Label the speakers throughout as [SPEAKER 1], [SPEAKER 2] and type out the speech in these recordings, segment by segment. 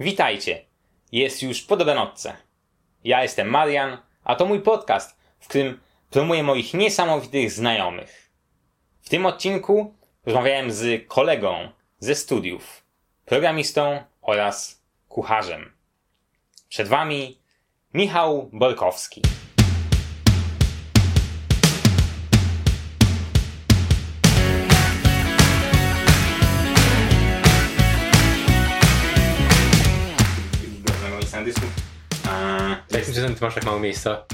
[SPEAKER 1] Witajcie. Jest już po dobranocce. Ja jestem Marian, a to mój podcast, w którym promuję moich niesamowitych znajomych. W tym odcinku rozmawiałem z kolegą ze studiów, programistą oraz kucharzem. Przed wami Michał Borkowski. Na dysku. Eee,
[SPEAKER 2] Jakim cudem ty masz tak mało miejsca?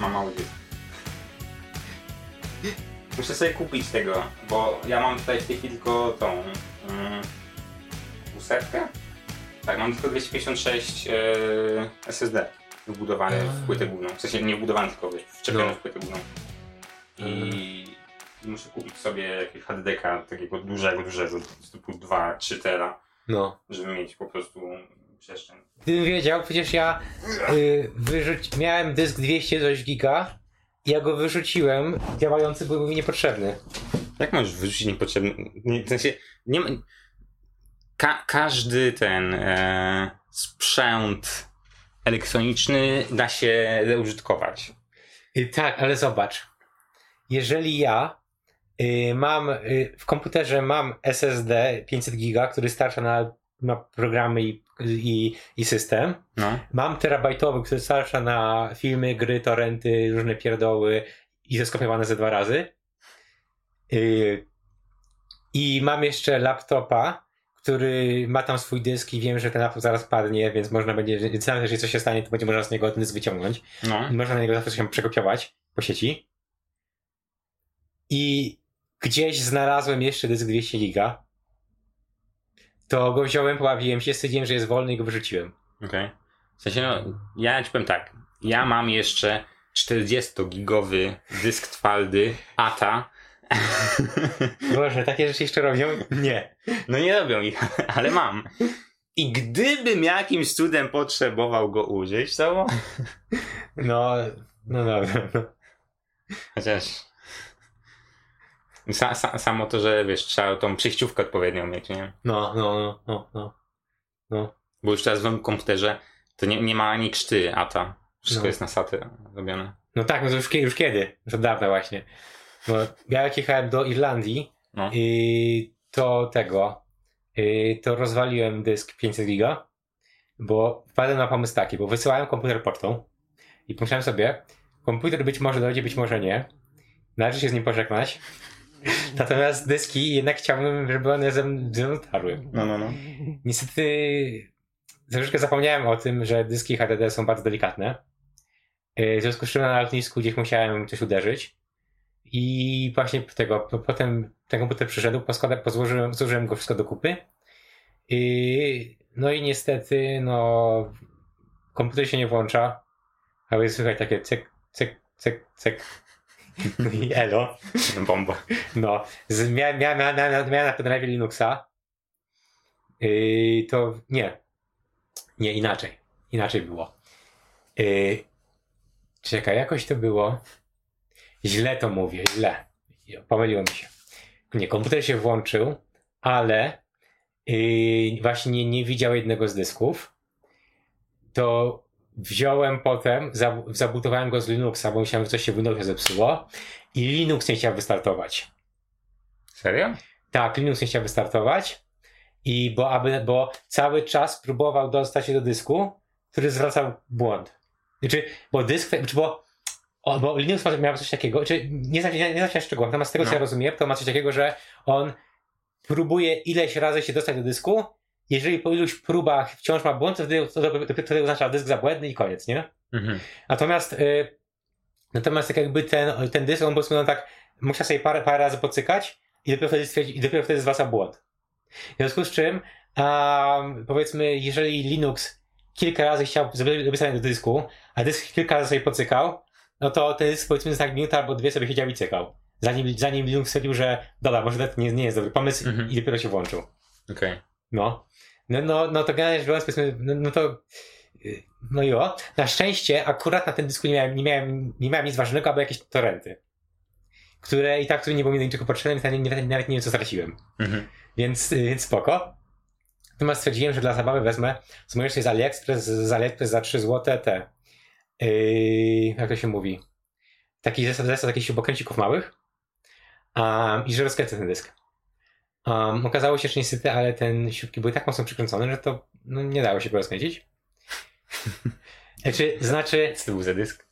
[SPEAKER 1] Mam mały dysk. Muszę sobie kupić tego, bo ja mam tutaj w tej chwili tylko tą ósemkę. Tak, mam tylko 256 e, SSD wbudowane w płytę główną. W sensie nie wbudowane, tylko wczepione
[SPEAKER 2] No.
[SPEAKER 1] w płytę główną. I muszę kupić sobie jakiegoś HDD-ka takiego dużego, dużego, typu 2-3 tera,
[SPEAKER 2] No.
[SPEAKER 1] żeby mieć po prostu przestrzeń.
[SPEAKER 2] Gdybym wiedział, przecież ja y, wyrzuć, miałem dysk 200 coś giga i ja go wyrzuciłem, działający był mi niepotrzebny.
[SPEAKER 1] Jak możesz wyrzucić niepotrzebny? Nie, w sensie, nie ma, ka, każdy ten e, sprzęt elektroniczny da się reużytkować.
[SPEAKER 2] Y, tak, ale zobacz. Jeżeli ja y, mam y, w komputerze mam SSD 500 giga, który starcza na, na programy i, i, i system,
[SPEAKER 1] No.
[SPEAKER 2] Mam terabajtowy, który starcza na filmy, gry, torrenty, różne pierdoły i zeskopiowane ze dwa razy. Yy, I mam jeszcze laptopa, który ma tam swój dysk i wiem, że ten laptop zaraz padnie, więc można będzie, więc nawet jeżeli coś się stanie, to będzie można z niego ten dysk wyciągnąć.
[SPEAKER 1] No.
[SPEAKER 2] I można na niego zawsze się przekopiować po sieci. I gdzieś znalazłem jeszcze dysk 200 giga. To go wziąłem, pobawiłem się, stwierdziłem, że jest wolny i go wyrzuciłem.
[SPEAKER 1] Okej. W sensie, no, ja ci powiem tak. Ja mam jeszcze 40-gigowy dysk twardy ATA.
[SPEAKER 2] Boże, takie rzeczy jeszcze robią? Nie.
[SPEAKER 1] No nie robią ich, ale mam. I gdybym jakimś cudem potrzebował go użyć, to
[SPEAKER 2] No, no dobra. No.
[SPEAKER 1] Chociaż. Sa, sa, samo to, że wiesz, trzeba tą przejściówkę odpowiednią mieć, nie?
[SPEAKER 2] No, no, no, no, no. no.
[SPEAKER 1] Bo już teraz w nowym komputerze to nie, nie ma ani krzty ATA. Wszystko
[SPEAKER 2] No.
[SPEAKER 1] jest na SATy robione.
[SPEAKER 2] No tak, no to już, już kiedy? Już od dawna właśnie. Bo ja jak jechałem do Irlandii
[SPEAKER 1] No.
[SPEAKER 2] i to tego, i to rozwaliłem dysk 500 giga, bo wpadłem na pomysł taki, bo wysyłałem komputer pocztą i pomyślałem sobie, komputer być może dojdzie, być może nie. Należy się z nim pożegnać. Natomiast dyski jednak chciałbym, żeby one ze mną ze mną tarły.
[SPEAKER 1] No, no, no.
[SPEAKER 2] Niestety troszeczkę zapomniałem o tym, że dyski HDD są bardzo delikatne. Yy, W związku z czym na lotnisku gdzieś musiałem coś uderzyć. I właśnie tego, po- potem ten komputer przyszedł, poskładam, pozłożyłem, złożyłem go wszystko do kupy. I, no i niestety, no, komputer się nie włącza. A więc słychać takie cyk, cyk, cyk, cyk. No i elo.
[SPEAKER 1] Bomba.
[SPEAKER 2] No, z, miałem, miałem, miałem na pendrive Linuxa. Yy, to nie. Nie, inaczej. Inaczej było. Yy, czekaj, jakoś to było. Źle to mówię, źle. Pomyliło mi się. Nie, komputer się włączył, ale yy, właśnie nie, nie widział jednego z dysków. To wziąłem potem, zab- zabudowałem go z Linuxa, bo myślałem, że coś się w Windowsie zepsuło. I Linux nie chciał wystartować.
[SPEAKER 1] Serio?
[SPEAKER 2] Tak, Linux nie chciał wystartować. I bo, aby, bo cały czas próbował dostać się do dysku, który zwracał błąd. Znaczy, bo dysk, czy bo, o, bo Linux miał coś takiego, czy nie znam, nie, nie znam szczegółów, natomiast z tego co
[SPEAKER 1] No.
[SPEAKER 2] ja rozumiem, to ma coś takiego, że on próbuje ileś razy się dostać do dysku. Jeżeli po iluś próbach wciąż ma błąd, to wtedy, to, wtedy oznacza dysk za błędny i koniec, nie?
[SPEAKER 1] Mhm.
[SPEAKER 2] Natomiast, y, natomiast tak jakby ten, ten dysk, on powiedzmy, no tak, musiał sobie parę, parę razy pocykać i dopiero wtedy, i dopiero wtedy zwraca błąd. W związku z czym, powiedzmy, jeżeli Linux kilka razy chciał zrobić do dysku, a dysk kilka razy sobie pocykał, no to ten dysk powiedzmy tak minutę albo dwie sobie siedział i cykał. Zanim, zanim Linux stwierdził, że dobra, może to nie, nie jest dobry pomysł
[SPEAKER 1] Mhm.
[SPEAKER 2] i dopiero się włączył.
[SPEAKER 1] Okej.
[SPEAKER 2] No. No, no, no to generalnie rzecz biorąc, powiedzmy, no, no to. yy, No i o. Na szczęście akurat na tym dysku nie miałem, nie miałem, nie miałem nic ważnego, albo jakieś torrenty. Które i tak które nie było mi do niczego potrzebne, więc nawet nie, nawet nie wiem, co straciłem.
[SPEAKER 1] Mhm.
[SPEAKER 2] Więc, yy, więc spoko. Natomiast stwierdziłem, że dla zabawy wezmę, zamawiasz sobie z AliExpress, z AliExpress za 3 zł te, yy, jak to się mówi, taki zestaw, zestaw takich śrubokręcików małych um, i że rozkręcę ten dysk. Um, okazało się, że niestety, ale ten śrubki były tak mocno przykręcone, że to no, nie dało się go rozkręcić. znaczy, znaczy
[SPEAKER 1] Co to był za dysk?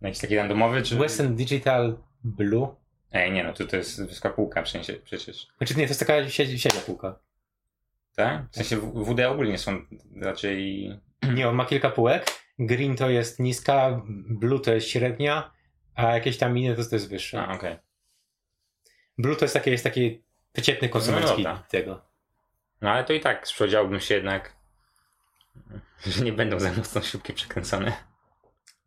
[SPEAKER 1] No jakiś taki randomowy, czy...
[SPEAKER 2] Western Digital Blue.
[SPEAKER 1] Ej, nie no, to, to jest wysoka półka przecież. przecież.
[SPEAKER 2] Znaczy nie, to jest taka średnia półka.
[SPEAKER 1] Tak? W sensie WD ogólnie są raczej...
[SPEAKER 2] Nie, on ma kilka półek. Green to jest niska, blue to jest średnia, a jakieś tam inne to, to jest wyższe.
[SPEAKER 1] A, okej.
[SPEAKER 2] Blue to jest taki, jest taki przeciętny konsumencki
[SPEAKER 1] No dobra.
[SPEAKER 2] tego.
[SPEAKER 1] No ale to i tak spodziewałbym się jednak, że nie będą za mocno śrubki przekręcone.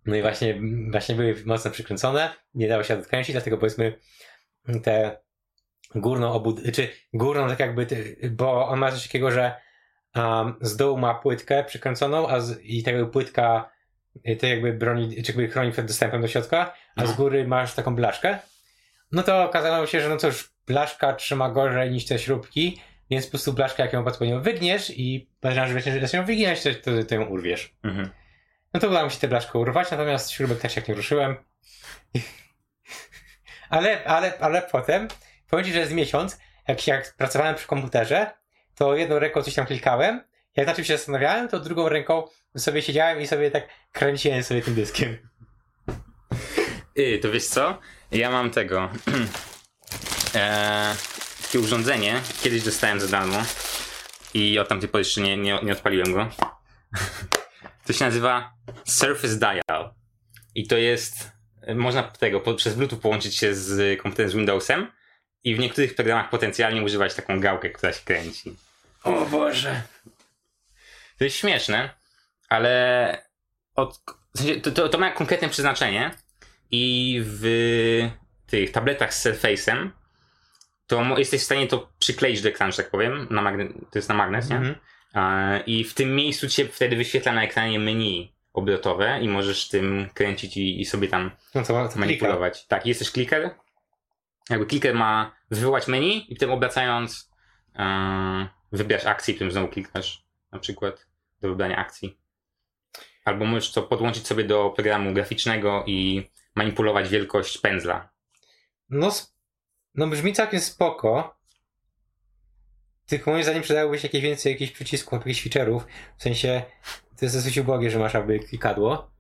[SPEAKER 2] No i właśnie, właśnie były mocno przykręcone, nie dało się odkręcić, dlatego powiedzmy te górną obud... czy górną tak jakby, bo on ma coś takiego, że um, z dołu ma płytkę przykręconą, a z, i tak jakby płytka y, to jakby broni, czy jakby chroni przed dostępem do środka, a
[SPEAKER 1] No.
[SPEAKER 2] z góry masz taką blaszkę. No to okazało się, że no cóż, blaszka trzyma gorzej niż te śrubki, więc po prostu blaszkę jak ją odpowiednio wygniesz i podejrzewam, że jak ją wyginąć, to, to, to ją urwiesz.
[SPEAKER 1] Mhm.
[SPEAKER 2] No to udało mi się tę blaszkę urwać, natomiast śrubek też jak nie ruszyłem. ale, ale, ale potem, powiem ci, że z miesiąc, jak, jak pracowałem przy komputerze, to jedną ręką coś tam klikałem, jak na czym się zastanawiałem, to drugą ręką sobie siedziałem i sobie tak kręciłem sobie tym dyskiem.
[SPEAKER 1] Yy, to wiesz co? Ja mam tego. eee, takie urządzenie. Kiedyś dostałem za darmo. I od tamtej pory jeszcze nie, nie, nie odpaliłem go. to się nazywa Surface Dial. I to jest. Można tego po, przez Bluetooth połączyć się z komputerem z Windowsem. I w niektórych programach potencjalnie używać taką gałkę, która się kręci.
[SPEAKER 2] O Boże!
[SPEAKER 1] To jest śmieszne, ale od, w sensie, to, to, to ma konkretne przeznaczenie i w tych tabletach z Surface'em to jesteś w stanie to przykleić do ekranu, że tak powiem, na magne- to jest na magnes, nie?
[SPEAKER 2] Mhm.
[SPEAKER 1] A, I w tym miejscu ci się wtedy wyświetla na ekranie menu obrotowe i możesz tym kręcić i, i sobie tam
[SPEAKER 2] No to, to klika.
[SPEAKER 1] manipulować. Tak, jest też kliker. Jakby kliker ma wywołać menu i potem obracając e, wybierasz akcję, potem znowu klikasz na przykład do wybrania akcji. Albo możesz to podłączyć sobie do programu graficznego i manipulować wielkość pędzla.
[SPEAKER 2] No, no brzmi całkiem spoko. Tylko moim zdaniem przydałoby się jakieś więcej jakichś przycisków, jakichś feature'ów. W sensie, to jest dosyć ubogie, że masz aby klikadło.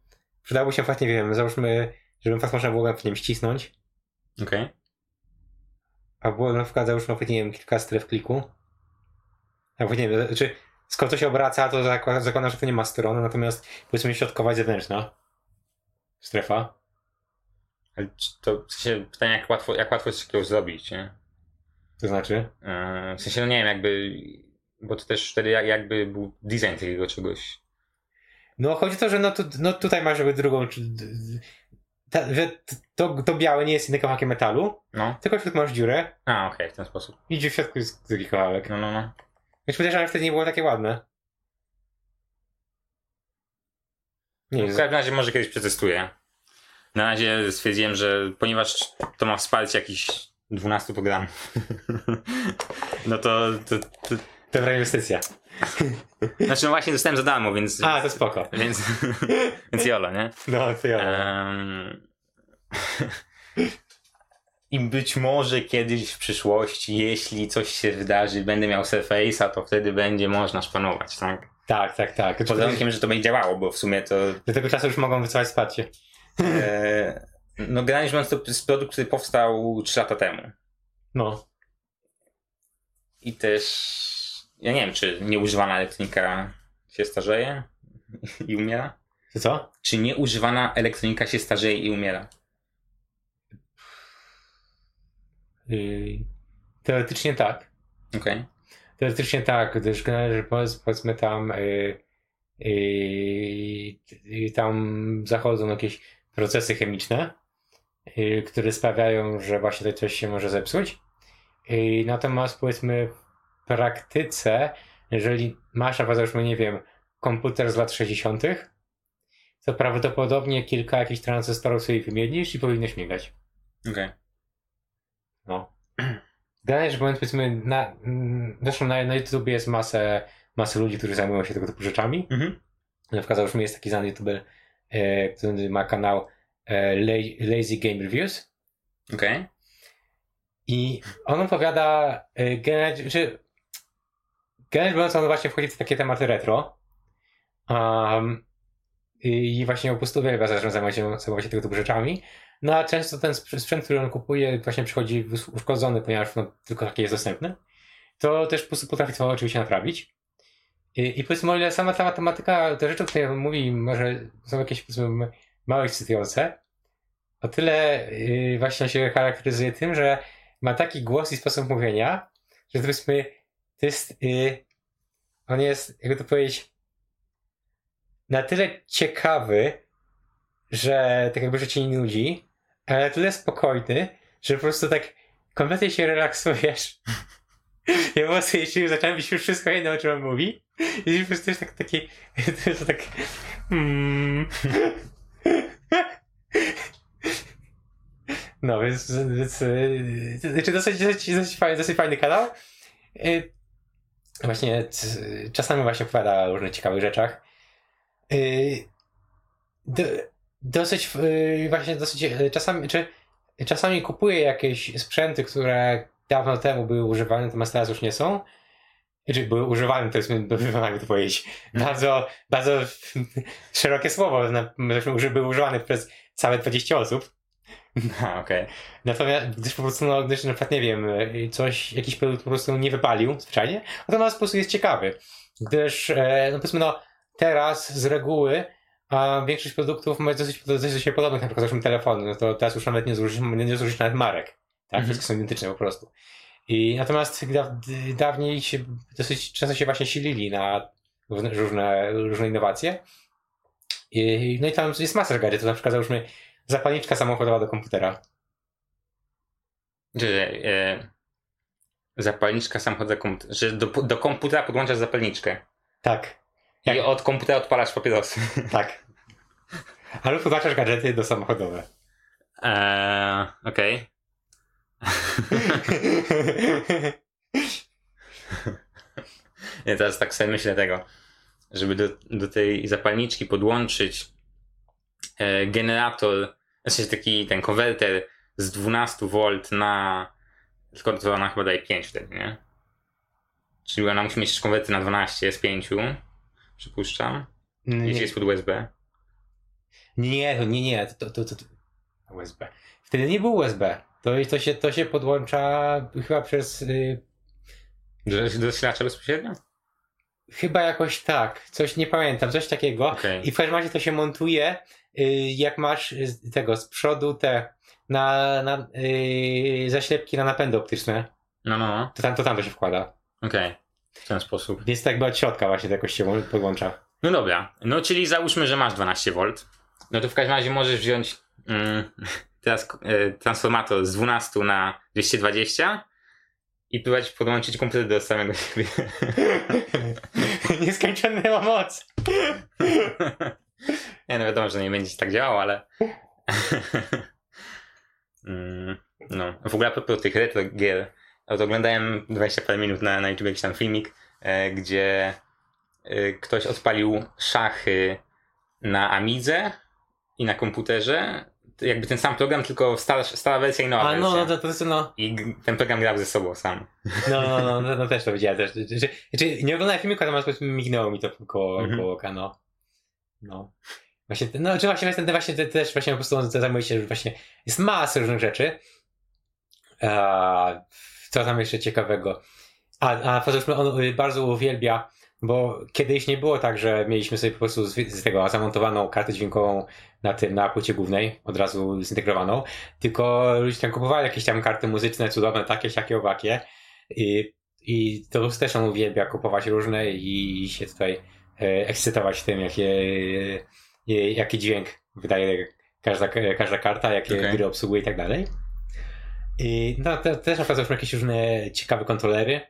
[SPEAKER 2] Przydałoby się fakt, nie wiem, załóżmy, żeby fakt można było, wiem, ścisnąć.
[SPEAKER 1] Okej?
[SPEAKER 2] A było na przykład, załóżmy, nie wiem, kilka stref kliku. Albo nie wiem, znaczy, skoro to się obraca, to zakłada, zakładam, że to nie ma strony, natomiast powiedzmy środkowa i zewnętrzna strefa.
[SPEAKER 1] To w sensie pytanie, jak łatwo, jak łatwo jest coś takiego zrobić, nie?
[SPEAKER 2] To znaczy,
[SPEAKER 1] E, w sensie, no nie wiem, jakby. Bo to też wtedy jak- jakby był design takiego czegoś.
[SPEAKER 2] No chodzi o to, że no, tu, no tutaj masz jakby drugą, ta, że to, to białe nie jest inny kawałkiem metalu,
[SPEAKER 1] No.
[SPEAKER 2] tylko w środku masz dziurę
[SPEAKER 1] A, okej, w ten sposób.
[SPEAKER 2] i gdzie w środku jest drugi kawałek.
[SPEAKER 1] No, no, no.
[SPEAKER 2] Więc podejrzewam, że wtedy nie było takie ładne. Nie
[SPEAKER 1] W
[SPEAKER 2] wiem,
[SPEAKER 1] każdym razie może kiedyś przetestuję. Na razie stwierdziłem, że ponieważ to ma wsparcie jakichś 12 programów, no to, to, to...
[SPEAKER 2] dobra inwestycja.
[SPEAKER 1] Znaczy no właśnie dostałem za darmo, więc...
[SPEAKER 2] A, to spoko.
[SPEAKER 1] Więc, więc jolo, nie?
[SPEAKER 2] No, to ja.
[SPEAKER 1] Em, I być może kiedyś w przyszłości, jeśli coś się wydarzy, będę miał Surface'a, to wtedy będzie można szpanować, tak?
[SPEAKER 2] Tak, tak, tak.
[SPEAKER 1] Pod warunkiem, że to będzie działało, bo w sumie to
[SPEAKER 2] Do tego czasu już mogą wycofać wsparcie.
[SPEAKER 1] E, no generalnie biorąc, to jest produkt, który powstał 3 lata temu.
[SPEAKER 2] No.
[SPEAKER 1] I też ja nie wiem, czy nieużywana elektronika się starzeje i umiera?
[SPEAKER 2] Co?
[SPEAKER 1] Czy nieużywana elektronika się starzeje i umiera?
[SPEAKER 2] Yy, teoretycznie tak.
[SPEAKER 1] Okej.
[SPEAKER 2] Teoretycznie tak, gdyż generalnie powiedzmy tam yy, yy, tam zachodzą jakieś procesy chemiczne, yy, które sprawiają, że właśnie to coś się może zepsuć. Yy, natomiast powiedzmy w praktyce, jeżeli masz na przykład, nie wiem, komputer z lat 60., to prawdopodobnie kilka jakichś tranzystorów sobie wymienisz i powinno śmigać.
[SPEAKER 1] Okej.
[SPEAKER 2] No. Generalnie rzecz biorąc, powiedzmy, na, mm, zresztą na, na YouTube jest masę, masę ludzi, którzy zajmują się tego typu rzeczami.
[SPEAKER 1] Mhm.
[SPEAKER 2] Na przykład załóżmy jest taki znany youtuber, który ma kanał e, La- Lazy Game Reviews
[SPEAKER 1] Okej.
[SPEAKER 2] i on opowiada e, generalnie, że generalnie biorąc, on właśnie wchodzi w takie tematy retro um, i właśnie po prostu uwielbia zacząć zajmować się, zajmować się tego typu rzeczami. No a często ten sp- sprzęt, który on kupuje właśnie przychodzi uszkodzony, ponieważ no, tylko taki jest dostępny. To też po prostu potrafi to oczywiście naprawić. I, i powiedzmy, o ile sama ta matematyka, te rzeczy, o których mówi, może są jakieś powiedzmy małe ekscytujące, o tyle yy, właśnie się charakteryzuje tym, że ma taki głos i sposób mówienia, że powiedzmy, to jest, yy, on jest, jakby to powiedzieć, na tyle ciekawy, że tak jakby, że cię nie nudzi, ale na tyle spokojny, że po prostu tak kompletnie się relaksujesz. Ja po prostu jeśli zacząłem być już wszystko jedno, o czym on mówi, i po prostu jest tak taki, to jest tak hmm. No, więc, więc znaczy dosyć, dosyć, dosyć, fajny, dosyć fajny kanał. Yy, Właśnie czasami właśnie opowiada o różnych ciekawych rzeczach. Yy, do, dosyć yy, właśnie dosyć czasami, czy czasami kupuję jakieś sprzęty, które dawno temu były używane, natomiast teraz już nie są. Czy były używane, to jest, jakby to powiedzieć, bardzo, bardzo szerokie słowo, że były używane przez całe 20 osób.
[SPEAKER 1] A, Okej.
[SPEAKER 2] Natomiast gdyż po prostu, no, gdyż na przykład, nie wiem, y, coś, jakiś produkt po prostu nie wypalił zwyczajnie, natomiast po prostu jest ciekawy. Gdyż, e, no powiedzmy, no, teraz z reguły a większość produktów ma dosyć, dosyć się podobnych, na przykład zresztą telefony, no to teraz już nawet nie zużyć, nie zużyć nawet marek. Tak,
[SPEAKER 1] Mhm.
[SPEAKER 2] wszystkie są identyczne po prostu. I natomiast da, dawniej się dosyć często się właśnie silili na różne, różne, innowacje. I, no i tam jest masa gadżetów, na przykład załóżmy zapalniczka samochodowa do komputera.
[SPEAKER 1] Że e, zapalniczka samochodu, komp- że do, do komputera podłączasz zapalniczkę.
[SPEAKER 2] Tak,
[SPEAKER 1] I
[SPEAKER 2] Jak-
[SPEAKER 1] od komputera odpalasz papierosy.
[SPEAKER 2] tak. Ale podłączasz gadżety do samochodowe.
[SPEAKER 1] Eee, Okej. Ja teraz tak sobie myślę tego, żeby do, do tej zapalniczki podłączyć e, generator, sensie taki ten konwerter z 12 V na tylko to ona chyba daje 5 wtedy, nie? Czyli ona musi mieć konwerter na 12 z 5, przypuszczam, jeśli
[SPEAKER 2] Nie,
[SPEAKER 1] jest pod USB.
[SPEAKER 2] nie, nie, nie, to, to, to, to USB. Wtedy nie było USB. To, to, się, to się podłącza chyba przez. Y,
[SPEAKER 1] Do, zasilacza bezpośrednio?
[SPEAKER 2] chyba jakoś tak. Coś nie pamiętam, coś takiego.
[SPEAKER 1] Okej.
[SPEAKER 2] I w każdym razie to się montuje, y, jak masz tego z przodu te na, na y, zaślepki na napędy optyczne.
[SPEAKER 1] No, no, no.
[SPEAKER 2] To tam, to tam to się wkłada.
[SPEAKER 1] Okej. W ten sposób.
[SPEAKER 2] Więc tak od środka właśnie to jakoś się podłącza.
[SPEAKER 1] No dobra, no czyli załóżmy, że masz 12V. No to w każdym razie możesz wziąć mm, teraz e, transformator z 12 na 220 i próbować podłączyć komputer do samego siebie.
[SPEAKER 2] Nieskończona moc.
[SPEAKER 1] nie no wiadomo, że nie będzie tak działał, ale... Mm, no, w ogóle a propos tych retro gier, no to oglądałem 20 parę minut na, na YouTube jakiś tam filmik, e, gdzie e, ktoś odpalił szachy na Amidze i na komputerze. Jakby ten sam program, tylko stara, stara wersja i nowa
[SPEAKER 2] A
[SPEAKER 1] wersja.
[SPEAKER 2] no, no to, to jest no.
[SPEAKER 1] I ten program grał ze sobą sam.
[SPEAKER 2] No, no, no, no, no też to widziałem też. Znaczy, znaczy, nie oglądałem filmiku, natomiast powiedzmy mignęło mi to koło,
[SPEAKER 1] Mhm.
[SPEAKER 2] koło oka, no. No. Właśnie, no, czy właśnie, ten, właśnie te, też właśnie po prostu zajmuje się, że właśnie jest masa różnych rzeczy. A, co tam jeszcze ciekawego? A, a poza on bardzo uwielbia, bo kiedyś nie było tak, że mieliśmy sobie po prostu z, z tego zamontowaną kartę dźwiękową na tym, na płycie głównej, od razu zintegrowaną, tylko ludzie tam kupowali jakieś tam karty muzyczne, cudowne, takie, siakie, owakie. I, i to też on uwielbia kupować różne i się tutaj e, ekscytować tym, jakie, e, jaki dźwięk wydaje każda, każda karta, jakie
[SPEAKER 1] Okej.
[SPEAKER 2] gry obsługuje i tak dalej. I no, te, też na przykład jakieś różne ciekawe kontrolery.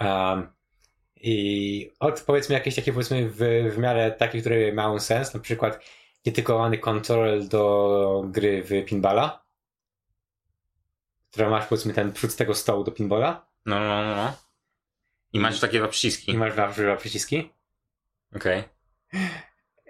[SPEAKER 2] Um, I od powiedzmy jakieś takie powiedzmy w, w miarę takie, które mają sens, na przykład dedykowany kontroler do gry w pinballa. która masz powiedzmy ten przód tego stołu do pinballa
[SPEAKER 1] No, no, no, no. I masz takie dwa przyciski.
[SPEAKER 2] i masz dwa dwa przyciski.
[SPEAKER 1] Okej.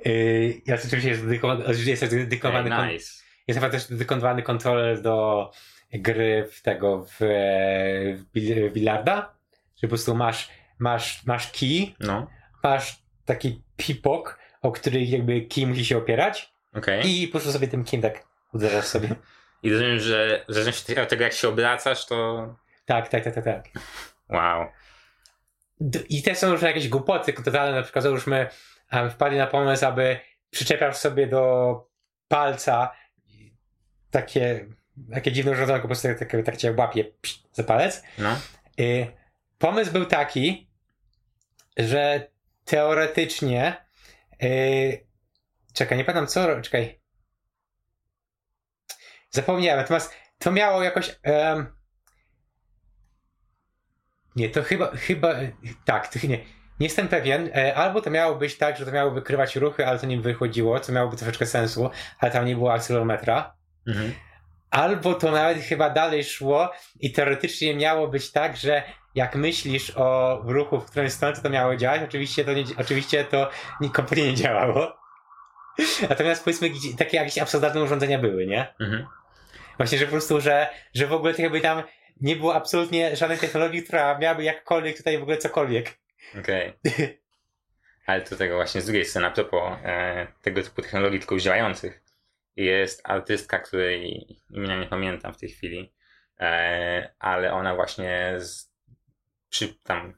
[SPEAKER 2] Yy, ja oczywiście jest dedykowany, oczywiście jest dedykowany, kon-
[SPEAKER 1] Okay. Nice.
[SPEAKER 2] jest chyba też dedykowany kontroler do gry w tego w, w, bil- w bilarda, że po prostu masz, masz, masz key,
[SPEAKER 1] No.
[SPEAKER 2] masz taki pipok, o który jakby key musi się opierać
[SPEAKER 1] Okej.
[SPEAKER 2] i po prostu sobie tym keyem tak uderzasz sobie.
[SPEAKER 1] I rozumiem, że w zależności od tego, jak się obracasz, to...
[SPEAKER 2] Tak, tak, tak, tak, tak.
[SPEAKER 1] Wow.
[SPEAKER 2] I te są już jakieś głupoty totalne, na przykład załóżmy um, wpadli na pomysł, aby przyczepiasz sobie do palca takie, takie dziwne urządzonko, po prostu tak, tak, tak cię łapie psz, za palec.
[SPEAKER 1] No.
[SPEAKER 2] Y, pomysł był taki, że teoretycznie y, czekaj, nie pamiętam co, czekaj. Zapomniałem, natomiast to miało jakoś em, nie, to chyba, chyba, tak, to, nie, nie jestem pewien, e, albo to miało być tak, że to miało wykrywać ruchy, ale to nie wychodziło, co miałoby troszeczkę sensu, ale tam nie było akcelerometra.
[SPEAKER 1] Mhm.
[SPEAKER 2] Albo to nawet chyba dalej szło i teoretycznie miało być tak, że jak myślisz o ruchu, w którą stronę to, to miało działać, oczywiście to, nie, oczywiście to nie, kompletnie nie działało. Natomiast powiedzmy, takie jakieś absurdalne urządzenia były, nie?
[SPEAKER 1] Mhm.
[SPEAKER 2] Właśnie, że po prostu, że, że w ogóle to jakby tam nie było absolutnie żadnej technologii, która miałaby jakkolwiek tutaj w ogóle cokolwiek.
[SPEAKER 1] Okej. Ale do tego właśnie z drugiej strony, a propos e, tego typu technologii tylko działających, jest artystka, której imienia nie pamiętam w tej chwili, e, ale ona właśnie z, przy tam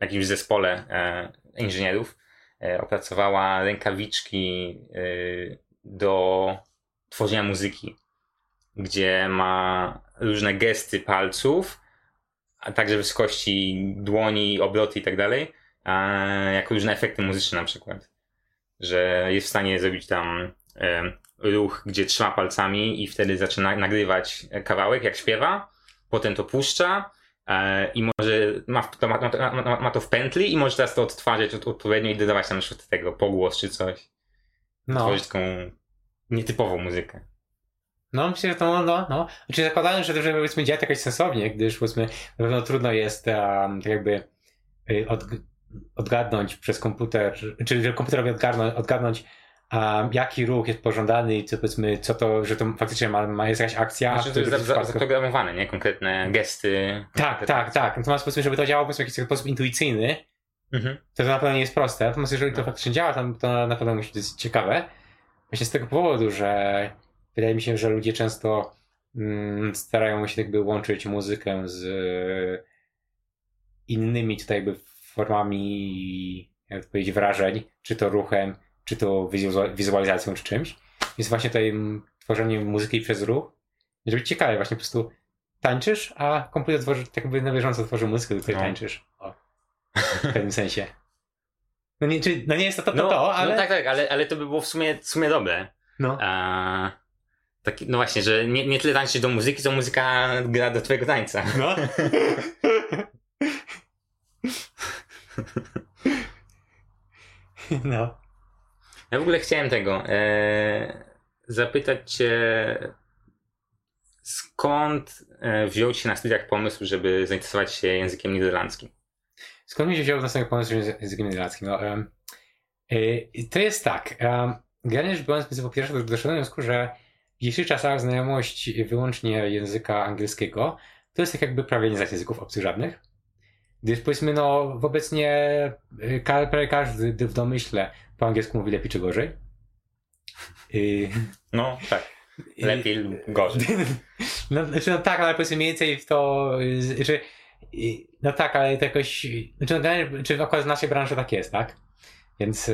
[SPEAKER 1] jakimś zespole e, inżynierów e, opracowała rękawiczki e, do tworzenia muzyki, gdzie ma różne gesty palców, a także wysokości dłoni, obroty i tak dalej, a jako różne efekty muzyczne na przykład. Że jest w stanie zrobić tam ruch, gdzie trzyma palcami i wtedy zaczyna nagrywać kawałek, jak śpiewa, potem to puszcza i może ma, to, ma, ma, ma, to w pętli i może teraz to odtwarzać od, odpowiednio i dodawać tam na przykład tego pogłos czy coś.
[SPEAKER 2] No,
[SPEAKER 1] Tworzyć taką nietypową muzykę.
[SPEAKER 2] no myślę, że to, no, no. Znaczy zakładając, że to, że powiedzmy działa to jakoś sensownie, gdyż powiedzmy, na pewno trudno jest um, tak jakby y, od, odgadnąć przez komputer, czyli komputerowi odgadnąć, odgadnąć um, jaki ruch jest pożądany i co powiedzmy, co to, że to faktycznie ma, ma jest jakaś akcja.
[SPEAKER 1] Znaczy, to jest zaprogramowane, nie? Konkretne gesty.
[SPEAKER 2] Tak, tak, tak. Natomiast powiedzmy, żeby to działało powiedzmy, w jakiś sposób intuicyjny,
[SPEAKER 1] Mhm.
[SPEAKER 2] to, to na pewno nie jest proste. Natomiast jeżeli to
[SPEAKER 1] No.
[SPEAKER 2] faktycznie działa, to, to na pewno musi być ciekawe. Właśnie z tego powodu, że wydaje mi się, że ludzie często mm, starają się jakby łączyć muzykę z innymi tutaj jakby formami, jak to powiedzieć, wrażeń, czy to ruchem, czy to wizu- wizualizacją, czy czymś. Więc właśnie tutaj tworzenie muzyki przez ruch może być ciekawe. Właśnie po prostu tańczysz, a komputer tworzy, tak jakby na bieżąco tworzy muzykę, do której
[SPEAKER 1] No.
[SPEAKER 2] tańczysz. O. W pewnym sensie. No nie, czy, no nie jest to to, to,
[SPEAKER 1] No,
[SPEAKER 2] to ale...
[SPEAKER 1] no tak, tak, ale, ale to by było w sumie, w sumie dobre.
[SPEAKER 2] No.
[SPEAKER 1] A, taki, no właśnie, że nie, nie tyle tańczysz do muzyki, co muzyka gra do twojego tańca.
[SPEAKER 2] No. no.
[SPEAKER 1] Ja w ogóle chciałem tego e, zapytać cię, skąd e, wziął się na studiach pomysł, żeby zainteresować się językiem niderlandzkim?
[SPEAKER 2] Skąd mi się wziął następny pomysł z językiem niderlandzkim? No, um, to jest tak. Um, generalnie rzecz biorąc, po pierwsze do- doszedłem do wniosku, że dzisiejszych czasach znajomość wyłącznie języka angielskiego to jest tak jakby prawie nie znać języków obcych żadnych. Gdyż powiedzmy, no obecnie ka- prawie każdy w domyśle po angielsku mówi lepiej czy gorzej. Y,
[SPEAKER 1] No tak,
[SPEAKER 2] y,
[SPEAKER 1] lepiej lub gorzej.
[SPEAKER 2] No, znaczy, no tak, ale powiedzmy mniej więcej w to, znaczy, no tak, ale to jakoś, znaczy, no, czy akurat w naszej branży tak jest, tak? Więc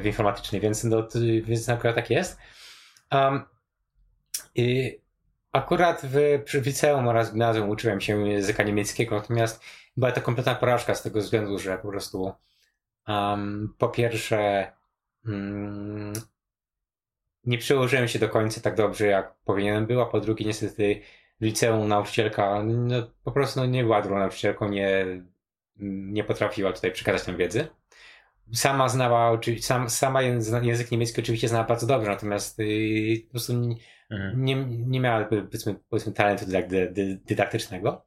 [SPEAKER 2] w informatycznej, więc, no, więc akurat tak jest. Um, y, akurat w, przy liceum oraz gimnazjum uczyłem się języka niemieckiego, natomiast była to kompletna porażka z tego względu, że po prostu um, po pierwsze nie przełożyłem się do końca tak dobrze, jak powinienem był, a po drugie niestety w liceum nauczycielka no, po prostu no, nie była dobrą nauczycielką, nie, nie potrafiła tutaj przekazać nam wiedzy. Sama znała, sam, sama język, niemiecki oczywiście znała bardzo dobrze, natomiast yy, po prostu nie-
[SPEAKER 1] Mhm.
[SPEAKER 2] nie, nie miała powiedzmy, powiedzmy talentu dydak, dy, dy, dydaktycznego.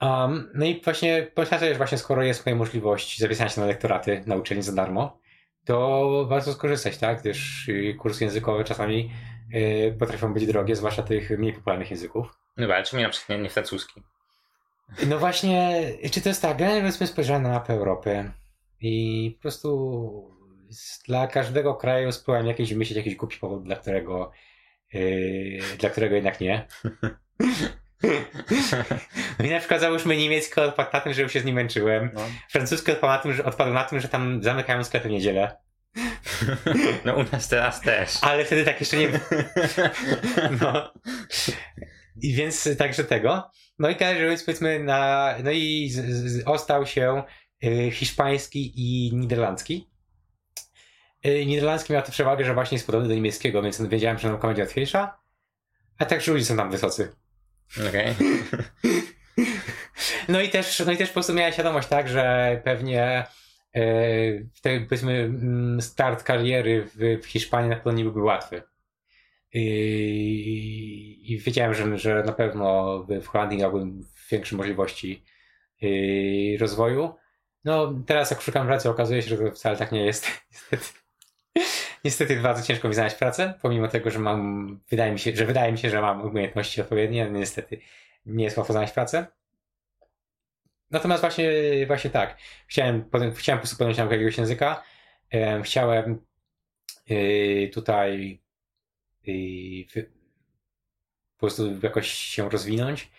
[SPEAKER 2] Um, no i właśnie sobie, że właśnie skoro jest tutaj możliwość zapisania się na lektoraty na uczelni za darmo, to warto skorzystać, tak? Gdyż kursy językowe czasami y, potrafią być drogie, zwłaszcza tych mniej popularnych języków.
[SPEAKER 1] No ale czemu na przykład nie, nie francuski?
[SPEAKER 2] No właśnie, czy to jest tak? Generalnie spojrzałem na mapę Europy i po prostu dla każdego kraju spróbowałem jakiś wymyślić jakiś głupi powód, dla którego yy, dla którego jednak nie. No i na przykład załóżmy niemiecki odpadł na tym, że już się z nim męczyłem.
[SPEAKER 1] No.
[SPEAKER 2] Francuski odpadł na tym, że, odpadł na tym, że tam zamykają sklepy w niedzielę.
[SPEAKER 1] no u nas teraz też.
[SPEAKER 2] Ale wtedy tak jeszcze nie No. I więc także tego. No i każdy więc powiedzmy na. No i z, z, ostał się y, hiszpański i niderlandzki. Y, niderlandzki miał tę przewagę, że właśnie jest podobny do niemieckiego, więc wiedziałem, że nauka będzie łatwiejsza. A także ludzie są tam wysocy.
[SPEAKER 1] Okej.
[SPEAKER 2] No i też, no i też po prostu miałem świadomość, tak, że pewnie yy, ten, powiedzmy mm, start kariery w, w Hiszpanii na pewno nie byłby łatwy. I, i wiedziałem, że, że na pewno w Holandii miałbym większe możliwości yy, rozwoju. No teraz jak szukam pracy okazuje się, że to wcale tak nie jest. Niestety. Niestety bardzo ciężko mi znaleźć pracę, pomimo tego, że mam, wydaje mi się, że wydaje mi się, że mam umiejętności odpowiednie, ale niestety nie jest łatwo znaleźć pracę. Natomiast właśnie, właśnie tak. Chciałem, chciałem po prostu podjąć naukę jakiegoś języka. Em, chciałem yy, tutaj wy, po prostu jakoś się rozwinąć.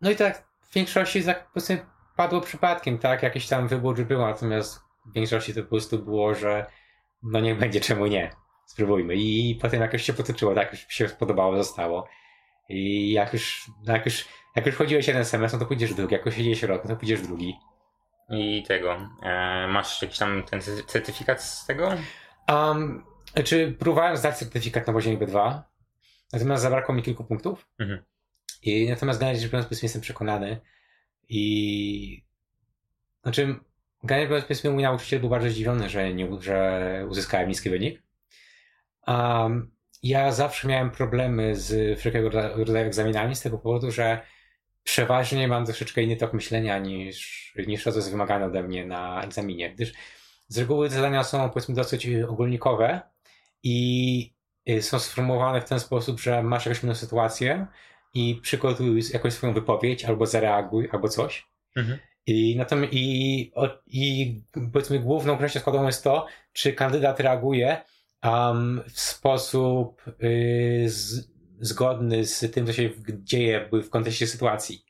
[SPEAKER 2] No i tak w większości po prostu padło przypadkiem, tak? Jakiś tam wybór był, natomiast w większości to po prostu było, że no niech będzie, czemu nie. Spróbujmy. I potem jakoś się potoczyło, tak? Już się spodobało, zostało. I jak już, jak już, jak już chodziłeś jeden semestr, no to pójdziesz drugi. Jak już siedzisz rok, no to pójdziesz drugi.
[SPEAKER 1] I tego. E, masz jakiś tam ten cer- certyfikat z tego?
[SPEAKER 2] Um, czy próbowałem zdać certyfikat na poziomie B2, natomiast zabrakło mi kilku punktów.
[SPEAKER 1] Mhm.
[SPEAKER 2] I natomiast generalnie rzecz biorąc, jestem przekonany i znaczy, generalnie powiedzmy, mój nauczyciel był bardzo zdziwiony, że, nie, że uzyskałem niski wynik. Um, ja zawsze miałem problemy z wszelkiego rodza- rodzaju egzaminami z tego powodu, że przeważnie mam troszeczkę inny tok myślenia niż, niż to, co jest wymagane ode mnie na egzaminie, gdyż z reguły zadania są powiedzmy dosyć ogólnikowe i y, są sformułowane w ten sposób, że masz jakąś inną sytuację i przygotuj jakąś swoją wypowiedź, albo zareaguj, albo coś.
[SPEAKER 1] Mhm.
[SPEAKER 2] I, natomiast, i, o, i powiedzmy główną kwestią składową jest to, czy kandydat reaguje um, w sposób y, z, zgodny z tym, co się dzieje w kontekście sytuacji.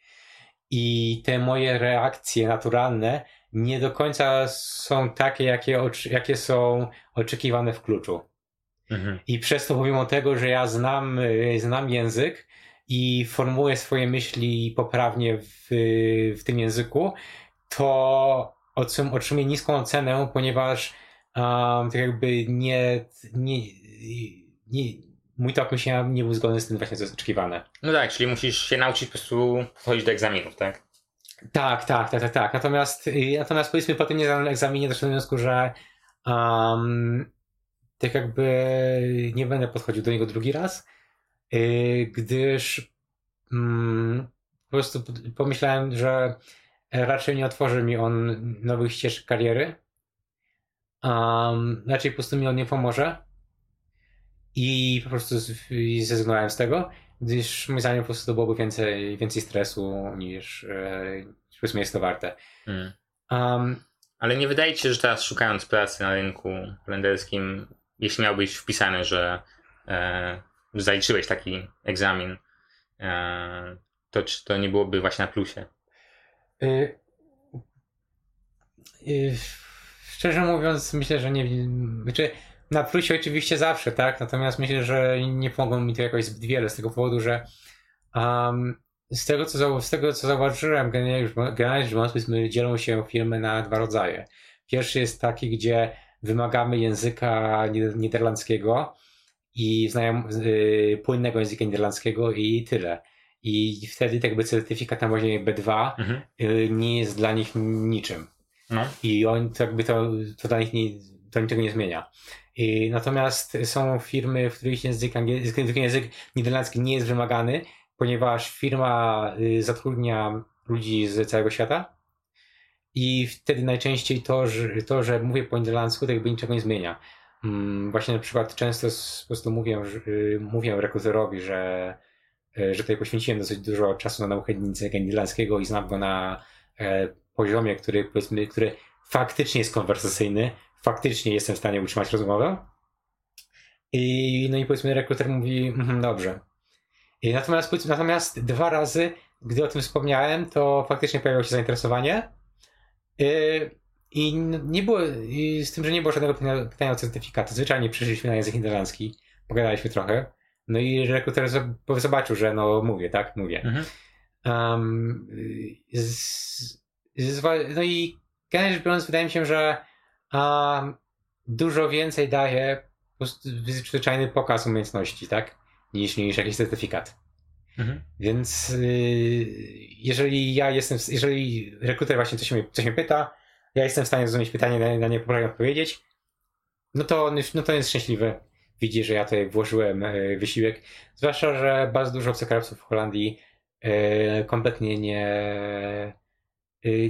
[SPEAKER 2] I te moje reakcje naturalne nie do końca są takie, jakie, jakie są oczekiwane w kluczu.
[SPEAKER 1] Mhm.
[SPEAKER 2] I przez to, pomimo tego, że ja znam, y, znam język i formułuję swoje myśli poprawnie w, w tym języku, to otrzym, otrzymuję niską ocenę, ponieważ um, tak jakby nie, nie, nie, mój tok myślenia nie był zgodny z tym właśnie, co jest oczekiwane.
[SPEAKER 1] No tak, czyli musisz się nauczyć po prostu podchodzić do egzaminów, tak?
[SPEAKER 2] Tak, tak, tak, tak, tak. Natomiast, y, natomiast powiedzmy po tym niezdanym egzaminie doszedłem do wniosku, że um, tak jakby nie będę podchodził do niego drugi raz, gdyż mm, po prostu pomyślałem, że raczej nie otworzy mi on nowych ścieżek kariery. Um, raczej po prostu mi on nie pomoże. I po prostu zrezygnowałem z tego, gdyż moim zdaniem po prostu to byłoby więcej, więcej stresu niż, e, powiedzmy jest to warte. Um,
[SPEAKER 1] Ale nie wydaje ci się, że teraz szukając pracy na rynku holenderskim, jeśli miałbyś wpisane, że e, zaliczyłeś taki egzamin, e, to czy to nie byłoby właśnie na plusie?
[SPEAKER 2] y, y, szczerze mówiąc, myślę, że nie. Znaczy, na plusie oczywiście zawsze, tak? Natomiast myślę, że nie pomogą mi to jakoś zbyt wiele z tego powodu, że um, z, tego, co, z tego, co zauważyłem, generalnie rzecz biorąc- dzielą się firmy na dwa rodzaje. Pierwszy jest taki, gdzie wymagamy języka niderlandzkiego i znajom, y, płynnego języka niderlandzkiego i tyle. I wtedy tak jakby certyfikat na poziomie B2
[SPEAKER 1] Mhm.
[SPEAKER 2] y, nie jest dla nich niczym.
[SPEAKER 1] No.
[SPEAKER 2] I on to jakby to, to dla nich nie, to niczego nie zmienia. I natomiast są firmy, w których język, angielski, język niderlandzki nie jest wymagany, ponieważ firma y, zatrudnia ludzi z całego świata i wtedy najczęściej to, że, to, że mówię po niderlandzku, to jakby niczego nie zmienia. Mm, właśnie na przykład często po prostu mówię, y, mówię rekruterowi, że, y, że tutaj poświęciłem dosyć dużo czasu na naukę języka niderlandzkiego i znam go na e, poziomie, który powiedzmy, który faktycznie jest konwersacyjny, faktycznie jestem w stanie utrzymać rozmowę. I no i powiedzmy rekruter mówi, mm, dobrze. I natomiast, natomiast dwa razy, gdy o tym wspomniałem, to faktycznie pojawiło się zainteresowanie. Y, I nie było, i z tym, że nie było żadnego pytania, pytania o certyfikat. Zwyczajnie przyszliśmy na język niderlandzki, pogadaliśmy trochę. No i rekruter zobaczył, że no mówię, tak? Mówię. Mhm. Um, z, z, no i generalnie rzecz biorąc, wydaje mi się, że um, dużo więcej daje zwyczajny pokaz umiejętności, tak? Niż, niż jakiś certyfikat. Mhm. Więc y, jeżeli ja jestem, jeżeli rekruter właśnie coś mnie, coś mnie pyta, ja jestem w stanie zrozumieć pytanie, na, na nie poprawnie odpowiedzieć, no to, on, no to jest szczęśliwy. Widzi, że ja tutaj włożyłem y, wysiłek. Zwłaszcza, że bardzo dużo obcokrajowców w Holandii y, kompletnie nie,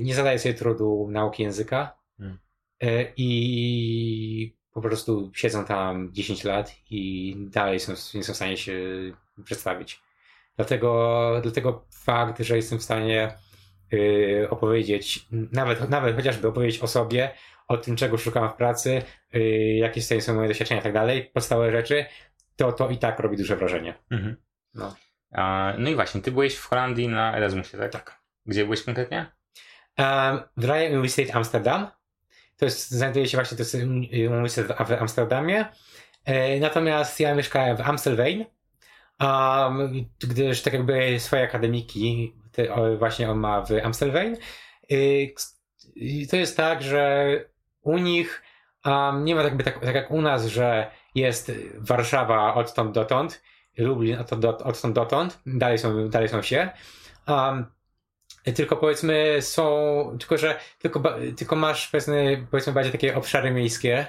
[SPEAKER 2] nie zadaje sobie trudu nauki języka hmm. i po prostu siedzą tam 10 lat i dalej są, nie są w stanie się przedstawić. Dlatego, dlatego fakt, że jestem w stanie opowiedzieć, nawet, nawet chociażby opowiedzieć o sobie, o tym, czego szukam w pracy, yy, jakie są moje doświadczenia i tak dalej, podstawowe rzeczy, to to i tak robi duże wrażenie. Mhm.
[SPEAKER 1] No. no i właśnie, ty byłeś w Holandii na Erasmusie, tak?
[SPEAKER 2] Tak.
[SPEAKER 1] Gdzie byłeś konkretnie?
[SPEAKER 2] Um, w Ryan University Amsterdam. To jest, znajduje się właśnie, to jest uniwersytet w Amsterdamie. E, natomiast ja mieszkałem w Amstelveen, um, gdyż tak jakby swoje akademiki te, właśnie on ma w Amstelveen. I, i to jest tak, że u nich um, nie ma tak, tak, tak jak u nas, że jest Warszawa odtąd dotąd, Lublin odtąd, odtąd dotąd, dalej są, dalej są wsie. Um, tylko powiedzmy są, tylko że tylko, tylko masz powiedzmy, powiedzmy bardziej takie obszary miejskie,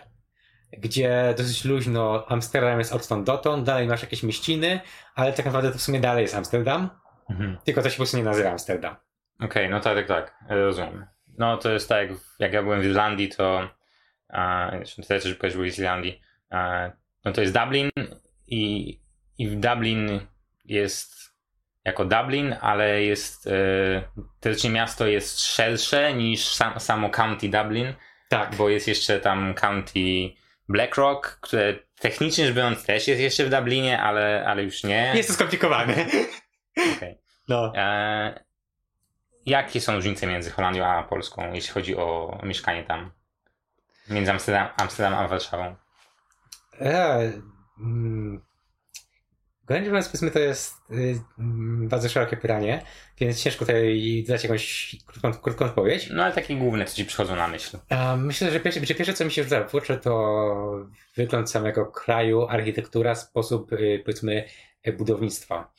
[SPEAKER 2] gdzie dosyć luźno Amsterdam jest odtąd dotąd, dalej masz jakieś mieściny, ale tak naprawdę to w sumie dalej jest Amsterdam, mhm. tylko to się po prostu nie nazywa Amsterdam.
[SPEAKER 1] Okej, okay, no tak, tak, tak, rozumiem. No to jest tak, jak ja byłem w Irlandii, to ty też byłeś w Irlandii, a, no to jest Dublin i, i w Dublin jest jako Dublin, ale jest e, teoretycznie miasto jest szersze niż sam, samo County Dublin. Tak. Bo jest jeszcze tam County BlackRock, które technicznie rzecz biorąc też jest jeszcze w Dublinie, ale, ale już nie.
[SPEAKER 2] Jest to skomplikowane.
[SPEAKER 1] Okay. No. E, jakie są różnice między Holandią a Polską, jeśli chodzi o mieszkanie tam? Między Amsterdam, Amsterdam a Warszawą?
[SPEAKER 2] E, mm, Generalnie mówiąc, powiedzmy, to jest y, bardzo szerokie pytanie, więc ciężko tutaj dać jakąś krótką, krótką odpowiedź.
[SPEAKER 1] No ale takie główne, co ci przychodzą na myśl.
[SPEAKER 2] myślę, że pierwsze, że pierwsze co mi się rzuca w oczy, to wygląd samego kraju, architektura, sposób, y, powiedzmy, budownictwa.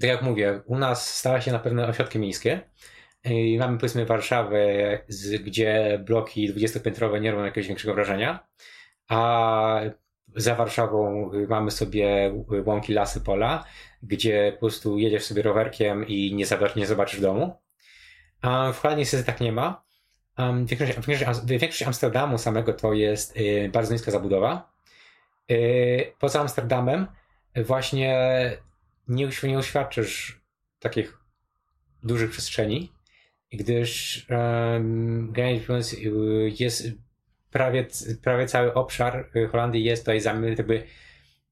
[SPEAKER 2] Tak jak mówię, u nas stała się na pewno ośrodki miejskie. I mamy powiedzmy Warszawę, gdzie bloki 20-piętrowe nie robią jakiegoś większego wrażenia, a za Warszawą mamy sobie łąki, lasy, pola, gdzie po prostu jedziesz sobie rowerkiem i nie, zobaczysz, nie zobaczysz domu. A w Holandii niestety tak nie ma. Większość, większość Amsterdamu samego to jest y, bardzo niska zabudowa. Y, poza Amsterdamem właśnie nie, nie uświadczysz takich dużych przestrzeni, gdyż um, jest prawie, prawie cały obszar y, Holandii jest tutaj jakby,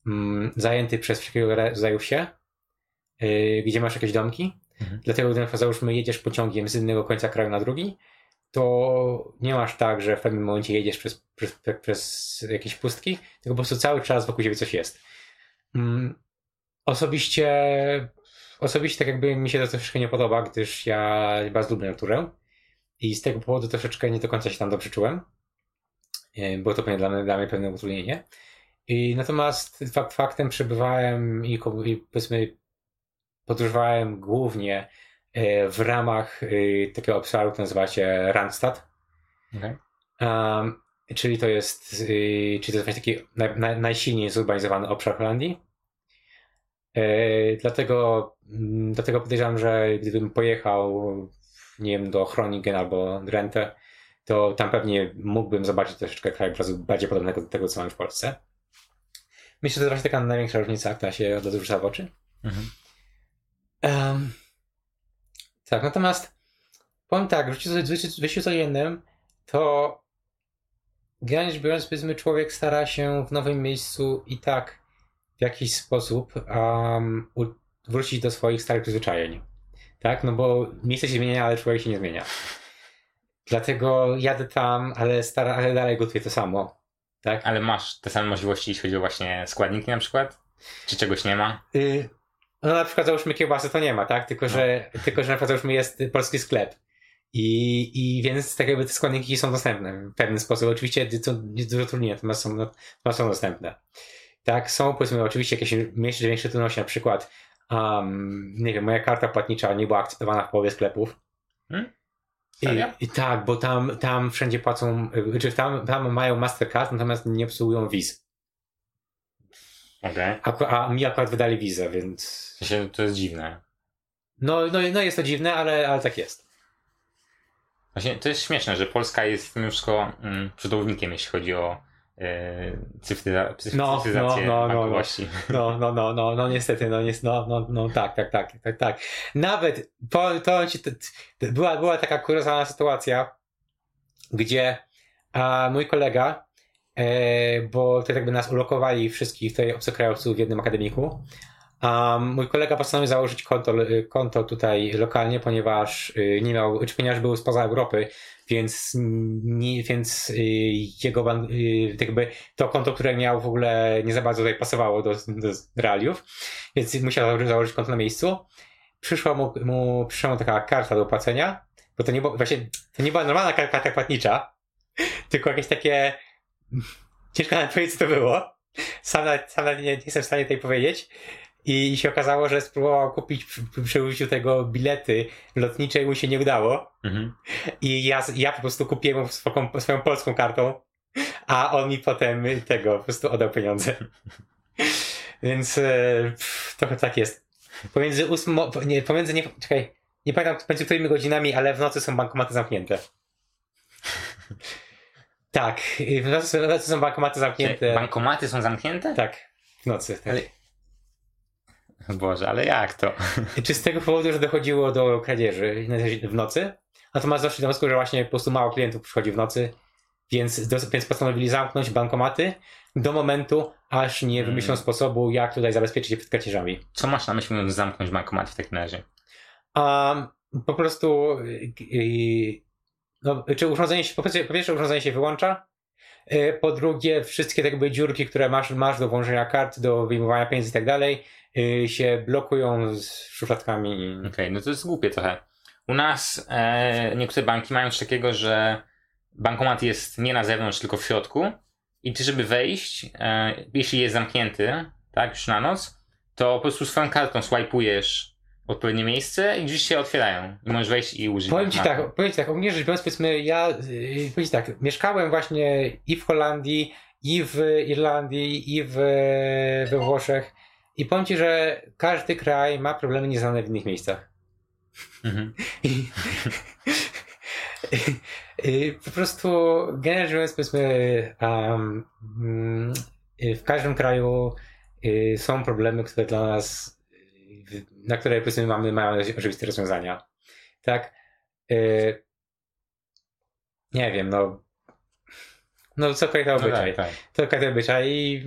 [SPEAKER 2] mm, zajęty przez wszelkiego rodzaju wsie, yy, gdzie masz jakieś domki. Mhm. Dlatego, gdy załóżmy jedziesz pociągiem z innego końca kraju na drugi, to nie masz tak, że w pewnym momencie jedziesz przez, przez, przez jakieś pustki, tylko po prostu cały czas wokół siebie coś jest. Mm, osobiście, osobiście tak jakby mi się to troszeczkę nie podoba, gdyż ja bardzo lubię naturę i z tego powodu troszeczkę nie do końca się tam dobrze czułem. E, było to dla mnie, dla mnie pewne utrudnienie. I natomiast fakt faktem przebywałem i, i powiedzmy podróżowałem głównie e, w ramach e, takiego obszaru, który nazywa się Randstad. Okay. Um, czyli to jest, czyli to jest właśnie taki naj, naj, najsilniej zurbanizowany obszar Holandii. Yy, dlatego, mm, dlatego podejrzewam, że gdybym pojechał, nie wiem, do Groningen albo Drenthe, to tam pewnie mógłbym zobaczyć troszeczkę krajobrazu bardziej podobnego do tego, co mamy w Polsce. Myślę, że to właśnie taka największa różnica, która się od razu rzuca w oczy.
[SPEAKER 1] Mhm.
[SPEAKER 2] Um, tak, natomiast powiem tak, w życiu codziennym to generalnie rzecz biorąc, powiedzmy, człowiek stara się w nowym miejscu i tak w jakiś sposób um, wrócić do swoich starych przyzwyczajeń. Tak? No bo miejsce się zmienia, ale człowiek się nie zmienia. Dlatego jadę tam, ale, stara, ale dalej gotuję to samo. Tak?
[SPEAKER 1] Ale masz te same możliwości, jeśli chodzi o właśnie składniki na przykład? Czy czegoś nie ma?
[SPEAKER 2] Y, no na przykład załóżmy kiełbasy to nie ma, tak? Tylko, że, tylko, że na przykład załóżmy jest polski sklep. I, I więc tak jakby te składniki są dostępne w pewien sposób. Oczywiście to jest dużo trudniej, natomiast są, natomiast są dostępne. Tak, są powiedzmy oczywiście jakieś mniejsze, większe trudności, na przykład um, nie wiem, moja karta płatnicza nie była akceptowana w połowie sklepów.
[SPEAKER 1] Hmm?
[SPEAKER 2] I? I tak, bo tam, tam wszędzie płacą, czy tam, tam mają Mastercard, natomiast nie obsługują wiz.
[SPEAKER 1] Okej.
[SPEAKER 2] A, a mi akurat wydali wizę, więc.
[SPEAKER 1] To jest dziwne.
[SPEAKER 2] No, no, no jest to dziwne, ale, ale tak jest.
[SPEAKER 1] Właśnie to jest śmieszne, że Polska jest mimo wszystko mm, przodownikiem, jeśli chodzi o cyfryza, cyf-
[SPEAKER 2] No,
[SPEAKER 1] cyfryzację
[SPEAKER 2] no, no, no, no.
[SPEAKER 1] bankowości.
[SPEAKER 2] No, no, no, no, no niestety, no, niestety, no, no, no tak, tak, tak, tak, tak. Nawet po, to była, była taka kuriozalna sytuacja, gdzie a, mój kolega, e, bo to jakby nas ulokowali wszystkich tutaj obcokrajowców w jednym akademiku, a mój kolega postanowił założyć konto, konto tutaj lokalnie, ponieważ y, nie miał, czy ponieważ był spoza Europy, więc, nie, więc y, jego y, jakby to konto, które miał w ogóle nie za bardzo tutaj pasowało do, do realiów, więc musiał założyć, konto na miejscu. Przyszła mu, mu, przyszła mu taka karta do płacenia, bo to nie było, właśnie, to nie była normalna karta, karta płatnicza, tylko jakieś takie, ciężko nawet powiedzieć, co to było. Sam nawet, sam nawet nie, nie jestem w stanie tutaj powiedzieć. I się okazało, że spróbował kupić przy, przy użyciu tego bilety lotnicze i mu się nie udało.
[SPEAKER 1] Mhm.
[SPEAKER 2] I ja, ja po prostu kupiłem mu swoją, swoją polską kartą, a on mi potem tego po prostu oddał pieniądze. Więc e, pff, trochę tak jest. Pomiędzy ósmo, nie, pomiędzy, nie, czekaj, nie pamiętam pomiędzy którymi godzinami, ale w nocy są bankomaty zamknięte. Tak, w nocy, w nocy są bankomaty zamknięte.
[SPEAKER 1] Bankomaty są zamknięte?
[SPEAKER 2] Tak, w nocy. Tak.
[SPEAKER 1] Ale... Boże, ale jak to?
[SPEAKER 2] Czy z tego powodu, że dochodziło do kradzieży w nocy? Natomiast doszli do wniosku, że właśnie po prostu mało klientów przychodzi w nocy, więc, do, więc postanowili zamknąć bankomaty do momentu, aż nie wymyślą
[SPEAKER 1] Hmm.
[SPEAKER 2] sposobu, jak tutaj zabezpieczyć się przed kradzieżami.
[SPEAKER 1] Co masz na myśli, mówiąc zamknąć bankomat w takim razie?
[SPEAKER 2] Um, po prostu yy, no, czy urządzenie się, po pierwsze, urządzenie się wyłącza, po drugie wszystkie tak jakby dziurki, które masz, masz do włączenia kart, do wyjmowania pieniędzy i tak dalej, yy, się blokują z szufladkami.
[SPEAKER 1] Okej, no to jest głupie trochę. U nas e, niektóre banki mają coś takiego, że bankomat jest nie na zewnątrz, tylko w środku i ty, żeby wejść, e, jeśli jest zamknięty, tak, już na noc, to po prostu swoją kartą swajpujesz odpowiednie miejsce i drzwi się otwierają i możesz wejść i użyć
[SPEAKER 2] Powiem ci tak, powiem ci tak, ogólnie rzecz biorąc, powiedzmy, ja, yy, powiem ci tak, mieszkałem właśnie i w Holandii, i w Irlandii, i w, we Włoszech i powiem ci, że każdy kraj ma problemy nieznane w innych miejscach.
[SPEAKER 1] Mhm.
[SPEAKER 2] I, i po prostu, generalnie biorąc, powiedzmy, um, y, w każdym kraju y, są problemy, które dla nas, y, na które powiedzmy mamy, mamy oczywiste rozwiązania. Tak? Y, nie wiem, no. No, co to
[SPEAKER 1] No
[SPEAKER 2] obyczaj.
[SPEAKER 1] tak, tak.
[SPEAKER 2] To obyczaj i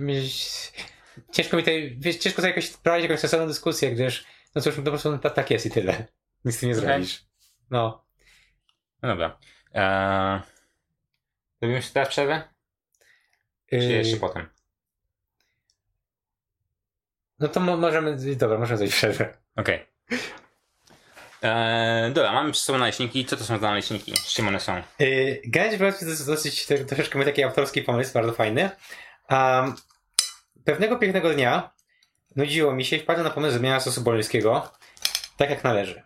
[SPEAKER 2] ciężko mi tutaj, wiesz, ciężko sobie jakoś prowadzić jakąś sensowną dyskusję, gdyż, no cóż, no po prostu tak, tak jest i tyle. Nic z tym nie zrobisz. No.
[SPEAKER 1] No dobra. Eee, robimy się teraz przerwę? Czy
[SPEAKER 2] Y,
[SPEAKER 1] jeszcze potem?
[SPEAKER 2] No to mo- możemy, dobra, możemy zrobić przerwę.
[SPEAKER 1] Okej. Eee, dobra, mamy przy sobą naleśniki. Co to są za naleśniki? Z czym one są?
[SPEAKER 2] Yy, rzecz biorąc, to jest dosyć to- troszeczkę mój taki autorski pomysł, bardzo fajny. Um, pewnego pięknego dnia nudziło mi się i wpadłem na pomysł zmienia sosu bolońskiego tak jak należy.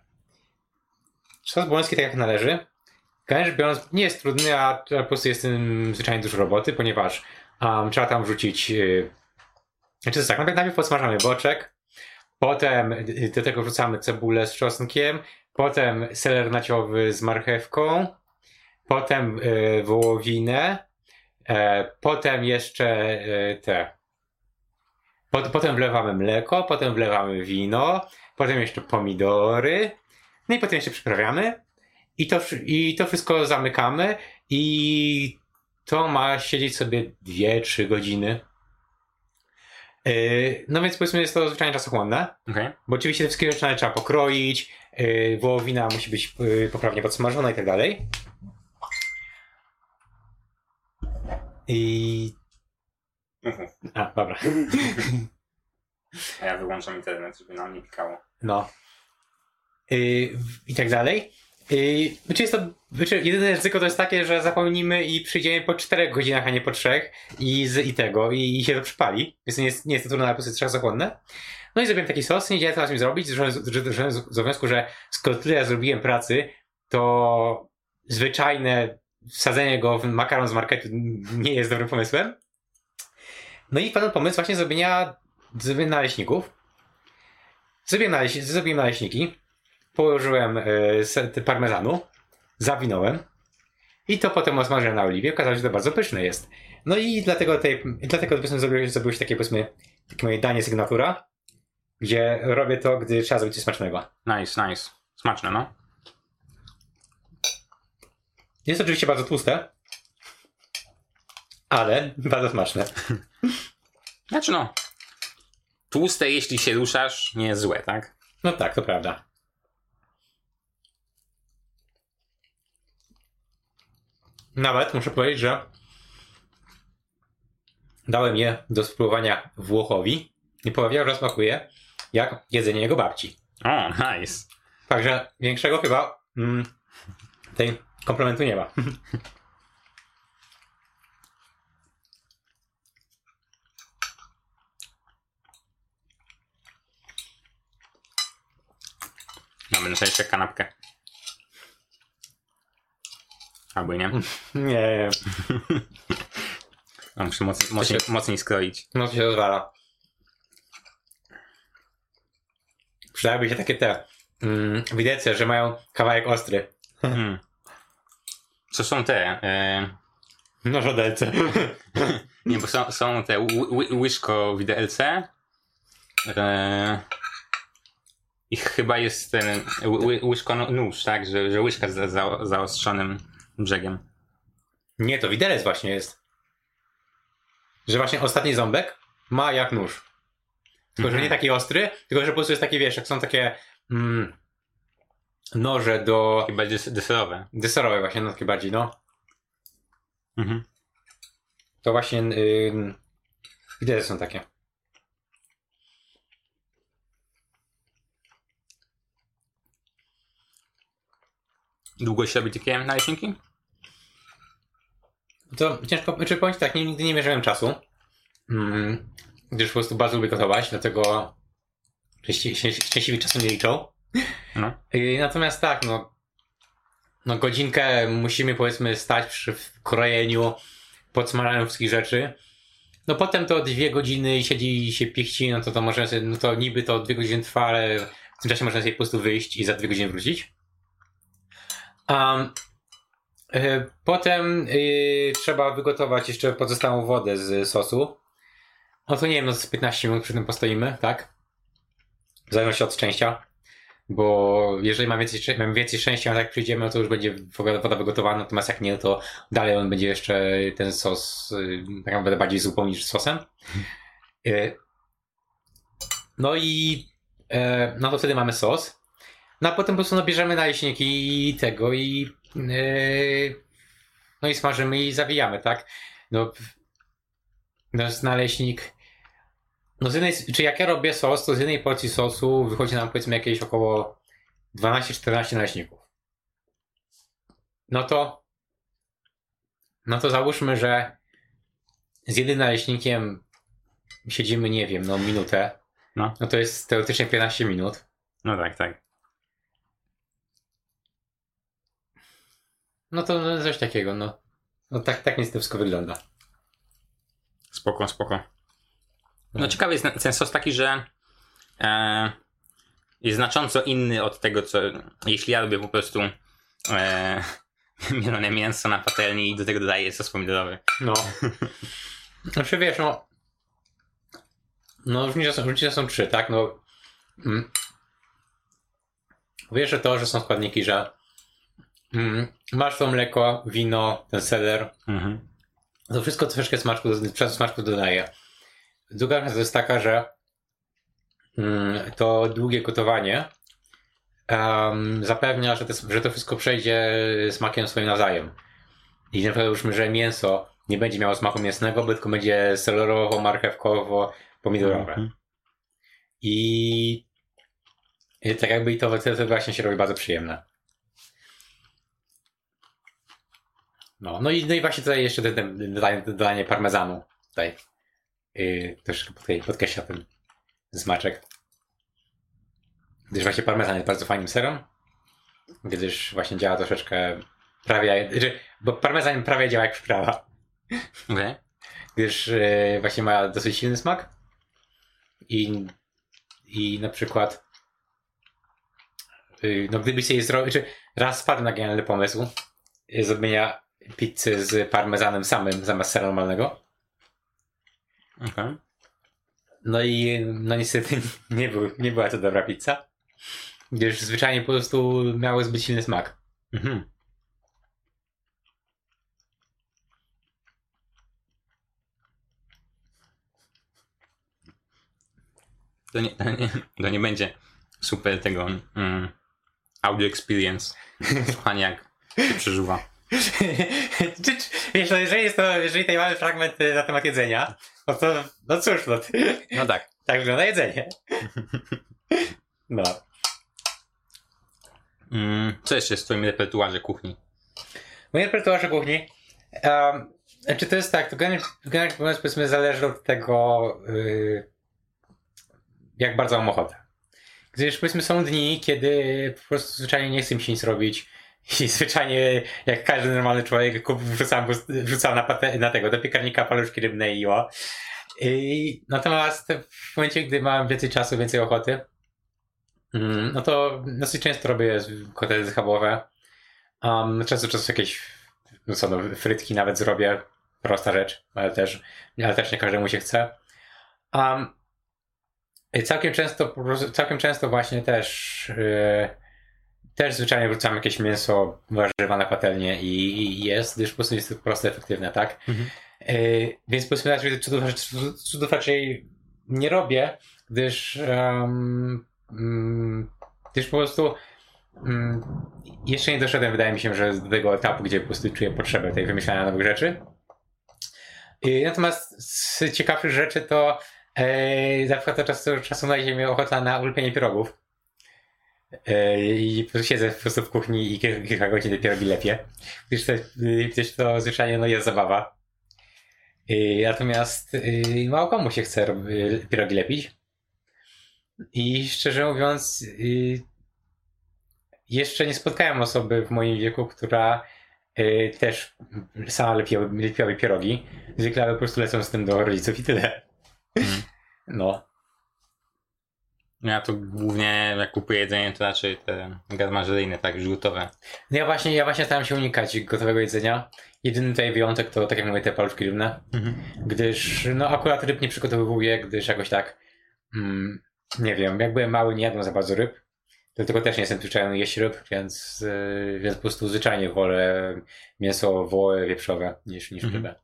[SPEAKER 2] Sos boloński tak jak należy rzecz biorąc, nie jest trudny, a po prostu jest tym zwyczajnie dużo roboty, ponieważ um, trzeba tam wrzucić. Yy, znaczy, to tak, najpierw, podsmażamy boczek, potem y, do tego wrzucamy cebulę z czosnkiem, potem seler naciowy z marchewką, potem yy, wołowinę, e, potem jeszcze yy, te. Pot, potem wlewamy mleko, potem wlewamy wino, potem jeszcze pomidory, no i potem jeszcze przyprawiamy. I to, I to wszystko zamykamy i to ma siedzieć sobie 2-3 godziny. Yy, no więc powiedzmy jest to zwyczajnie czasochłonne,
[SPEAKER 1] Okej.
[SPEAKER 2] bo oczywiście te wszystkie rzeczy trzeba pokroić, yy, wołowina musi być yy, poprawnie podsmażona i tak dalej. I...
[SPEAKER 1] Mhm.
[SPEAKER 2] A, dobra.
[SPEAKER 1] A ja wyłączam internet, żeby nam nie pikało.
[SPEAKER 2] No. Yy, I tak dalej. Yy, znaczy jest to, znaczy jedyne ryzyko to jest takie, że zapomnimy i przyjdziemy po 4 godzinach, a nie po 3 i, z, i tego, i, i się to przypali. Więc nie jest, nie jest to trudne, ale po prostu jest czasochłonne. No i zrobiłem taki sos, nie wiedziałem co z nim zrobić, że, z obowiązku, że skoro tyle ja zrobiłem pracy, to zwyczajne wsadzenie go w makaron z marketu nie jest dobrym pomysłem. No i padł pomysł właśnie zrobienia, zrobienia naleśników. Zrobiłem, naleś, zrobiłem naleśniki, położyłem y, parmezanu, zawinąłem i to potem osmażyłem na oliwie. Okazało się, że to bardzo pyszne jest. No i dlatego, tej, dlatego powiedzmy, zrobiło się takie, powiedzmy, takie moje danie sygnatura, gdzie robię to, gdy trzeba zrobić coś smacznego.
[SPEAKER 1] Nice, nice. Smaczne, no.
[SPEAKER 2] Jest oczywiście bardzo tłuste, ale bardzo smaczne.
[SPEAKER 1] Znaczy no. Tłuste, jeśli się ruszasz, nie jest złe, tak?
[SPEAKER 2] No tak, to prawda. Nawet muszę powiedzieć, że dałem je do spróbowania Włochowi i powiedział, że smakuje jak jedzenie jego babci.
[SPEAKER 1] O, nice.
[SPEAKER 2] Także większego chyba mm, tej komplementu nie ma.
[SPEAKER 1] Mamy na szczęście kanapkę. Albo nie.
[SPEAKER 2] Nie,
[SPEAKER 1] No, muszę moc, mocniej, mocniej skroić.
[SPEAKER 2] no to się rozwala. Przydałyby się takie te mm, widelce, że mają kawałek ostry.
[SPEAKER 1] Hmm. Co są te? E,
[SPEAKER 2] No żodelce.
[SPEAKER 1] nie, bo są, są te ły- ły- łyżko widelce. E, I chyba jest ten ły- łyżko nóż, tak? Że, że łyżka z za, zaostrzonym brzegiem.
[SPEAKER 2] Nie, to widelec właśnie jest. Że właśnie ostatni ząbek ma jak nóż. Tylko, że
[SPEAKER 1] Mhm.
[SPEAKER 2] nie taki ostry, tylko, że po prostu jest taki, wiesz, jak są takie mm, noże do
[SPEAKER 1] Chyba dys- deserowe.
[SPEAKER 2] deserowe właśnie, no takie bardziej, no.
[SPEAKER 1] Mhm.
[SPEAKER 2] To właśnie yy, widelce są takie.
[SPEAKER 1] Długo się robi takie naleśniki?
[SPEAKER 2] To ciężko, czy powiem tak, nie, nigdy nie mierzyłem czasu. Mm, gdyż po prostu bardzo lubię gotować, dlatego szczęśli- szczęś- szczęśliwi czasu nie liczą.
[SPEAKER 1] No.
[SPEAKER 2] Natomiast tak, no, no godzinkę musimy powiedzmy stać przy krojeniu, podsmażaniu wszystkich rzeczy. No potem to dwie godziny siedzi i się pichci, no to to może, no to niby to dwie godziny trwa, ale w tym czasie można sobie po prostu wyjść i za dwie godziny wrócić. Um, potem yy, trzeba wygotować jeszcze pozostałą wodę z sosu. No to nie wiem, no z 15 minut przy tym postoimy, tak? W zależności od szczęścia. Bo jeżeli mam więcej, mam więcej szczęścia, jak przyjdziemy, no to już będzie woda wygotowana, natomiast jak nie, to dalej on będzie jeszcze ten sos y, tak naprawdę bardziej zupą niż sosem. No i e, no to wtedy mamy sos. No a potem po prostu no, bierzemy naleśniki i tego i no i smażymy i zawijamy, tak? No, no jest naleśnik no z jednej, czy jak ja robię sos, to z jednej porcji sosu wychodzi nam powiedzmy jakieś około 12-14 naleśników. No to no to załóżmy, że z jednym naleśnikiem siedzimy, nie wiem, no minutę.
[SPEAKER 1] No.
[SPEAKER 2] No to jest teoretycznie 15 minut.
[SPEAKER 1] No tak, tak.
[SPEAKER 2] No to no, coś takiego, no. No tak, tak niestety wszystko wygląda.
[SPEAKER 1] Spoko, spoko. No
[SPEAKER 2] No.
[SPEAKER 1] ciekawy jest ten sos taki, że e, jest znacząco inny od tego, co jeśli ja lubię po prostu e, mielone mięso na patelni i do tego dodaję sos pomidorowy.
[SPEAKER 2] No. Znaczy wiesz, no. No różnice są, różnice są trzy, tak? No. Mm. Wiesz, że to, że są składniki, że mm, masz to mleko, wino, ten seler,
[SPEAKER 1] Mhm.
[SPEAKER 2] to wszystko troszeczkę smaczku, smaczku dodaje. Druga to jest taka, że mm, to długie gotowanie em, zapewnia, że to, że to wszystko przejdzie smakiem swoim nawzajem. I na przykład załóżmy, że mięso nie będzie miało smaku mięsnego, tylko będzie selerowo, marchewkowo, pomidorowe.
[SPEAKER 1] Mhm.
[SPEAKER 2] I, I tak jakby i to, to, to właśnie się robi bardzo przyjemne. No, no i, no i właśnie tutaj jeszcze dodanie, dodanie parmezanu. Tutaj yy, też tutaj podkreśla ten smaczek. Gdyż właśnie parmezan jest bardzo fajnym serem. Gdyż właśnie działa troszeczkę prawie, znaczy, bo parmezan prawie działa jak przyprawa.
[SPEAKER 1] Okej.
[SPEAKER 2] Gdyż yy, właśnie ma dosyć silny smak. I, i na przykład yy, no gdybyś sobie zrobił, czy raz spadł na genialny pomysł yy, zrobienia pizzy z parmezanem samym zamiast sera normalnego.
[SPEAKER 1] Okej.
[SPEAKER 2] No i no niestety nie, był, nie była to dobra pizza. Gdyż zwyczajnie po prostu miały zbyt silny smak.
[SPEAKER 1] Mhm. To nie, to nie, to nie będzie super tego mm, audio experience. Słuchanie jak się przeżuwa.
[SPEAKER 2] wiesz, no jeżeli jest to, jeżeli tutaj mamy fragment y, na temat jedzenia, no to, no cóż, no,
[SPEAKER 1] No tak.
[SPEAKER 2] tak wygląda jedzenie. No.
[SPEAKER 1] Mm, co jeszcze jest w twoim repertuarze kuchni?
[SPEAKER 2] Moje repertuarze kuchni. Um, czy to jest tak, to generalnie, generalnie mówiąc, powiedzmy, zależy od tego, yy, jak bardzo mam ochotę. Gdyż powiedzmy są dni, kiedy po prostu zwyczajnie nie chcę mi się nic robić i zwyczajnie jak każdy normalny człowiek kup, wrzucam, wrzucam na, na tego, do piekarnika paluszki rybne i o. I, natomiast w momencie, gdy mam więcej czasu, więcej ochoty, mm, no to dosyć często robię kotlety schabowe. Um, często czasu jakieś, no co, no, frytki nawet zrobię. Prosta rzecz, ale też, ale też nie każdemu się chce. Um, całkiem często, całkiem często właśnie też, yy, też zwyczajnie wrzucam jakieś mięso, warzywa na patelnię i, i jest, gdyż po prostu jest to proste, efektywne, tak?
[SPEAKER 1] Mhm.
[SPEAKER 2] Yy, więc powiedzmy raczej cudów, cudów, cudów raczej nie robię, gdyż, um, gdyż po prostu mm, jeszcze nie doszedłem, wydaje mi się, że do tego etapu, gdzie po prostu czuję potrzebę tej wymyślania nowych rzeczy. Yy, natomiast z ciekawszych rzeczy to yy, na przykład od czasu czasu znajdzie mnie ochota na ulepienie pierogów. Yy, I siedzę po prostu w kuchni i kilka, godzin te pierogi lepiej. Gdyż to, yy, gdyż to zwyczajnie no, jest zabawa. Yy, natomiast yy, mało komu się chce pierogi lepić. I szczerze mówiąc, jeszcze nie spotkałem osoby w moim wieku, która też sama lepiła, lepiłaby pierogi. Zwykle po prostu lecą z tym do rodziców i tyle.
[SPEAKER 1] Mhm.
[SPEAKER 2] No.
[SPEAKER 1] Ja to głównie jak kupuję jedzenie, to raczej te garmażeryjne, tak, już gotowe.
[SPEAKER 2] No ja właśnie, ja właśnie staram się unikać gotowego jedzenia. Jedyny tutaj wyjątek to, tak jak mówię, te paluszki rybne. Gdyż, no akurat ryb nie przygotowuję, gdyż jakoś tak, mm, nie wiem, jak byłem mały, nie jadłem za bardzo ryb. Dlatego też nie jestem przyzwyczajony jeść ryb, więc, yy, więc po prostu zwyczajnie wolę mięso wołowe, wieprzowe niż, niż
[SPEAKER 1] Mhm.
[SPEAKER 2] rybę.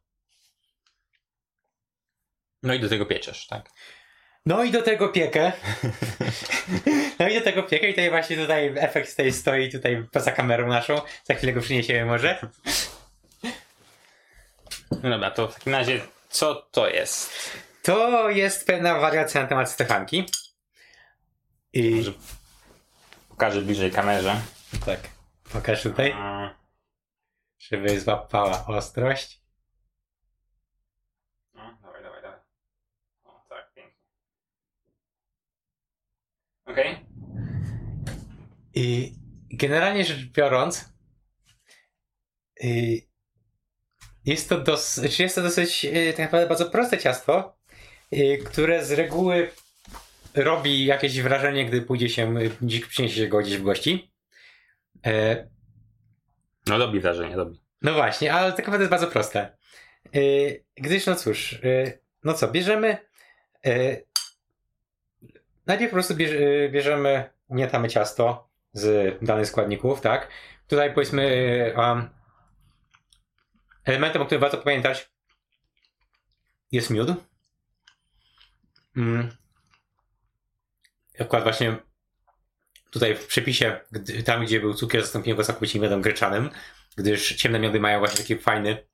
[SPEAKER 1] No i do tego pieczesz, tak?
[SPEAKER 2] No i do tego piekę. no i do tego piekę i tutaj właśnie tutaj efekt tutaj stoi tutaj poza kamerą naszą. Za chwilę go przyniesiemy może.
[SPEAKER 1] No dobra, to w takim razie co to jest?
[SPEAKER 2] To jest pewna wariacja na temat Stefanki. I
[SPEAKER 1] Może pokażę bliżej kamerze.
[SPEAKER 2] tak, pokaż tutaj, żeby złapała ostrość.
[SPEAKER 1] No, dawaj, dawaj, dawaj. O, tak, pięknie. Okej.
[SPEAKER 2] I generalnie rzecz biorąc, y, jest to, dos, jest to dosyć tak naprawdę bardzo proste ciasto, y, które z reguły robi jakieś wrażenie, gdy pójdzie się, y, gdzieś- przyniesie się go gdzieś w gości. E,
[SPEAKER 1] No robi wrażenie, robi.
[SPEAKER 2] No właśnie, ale tak naprawdę jest bardzo proste. Gdyż, no cóż, no co, bierzemy. Najpierw po prostu yy, bierzemy, gniatamy ciasto z danych składników, tak? Tutaj powiedzmy, um, elementem, o którym warto pamiętać, jest miód. Mm. Akurat właśnie tutaj w przepisie, gdy, tam gdzie był cukier, zastąpiłem go całkowicie miodem gryczanym, gdyż ciemne miody mają właśnie taki fajny,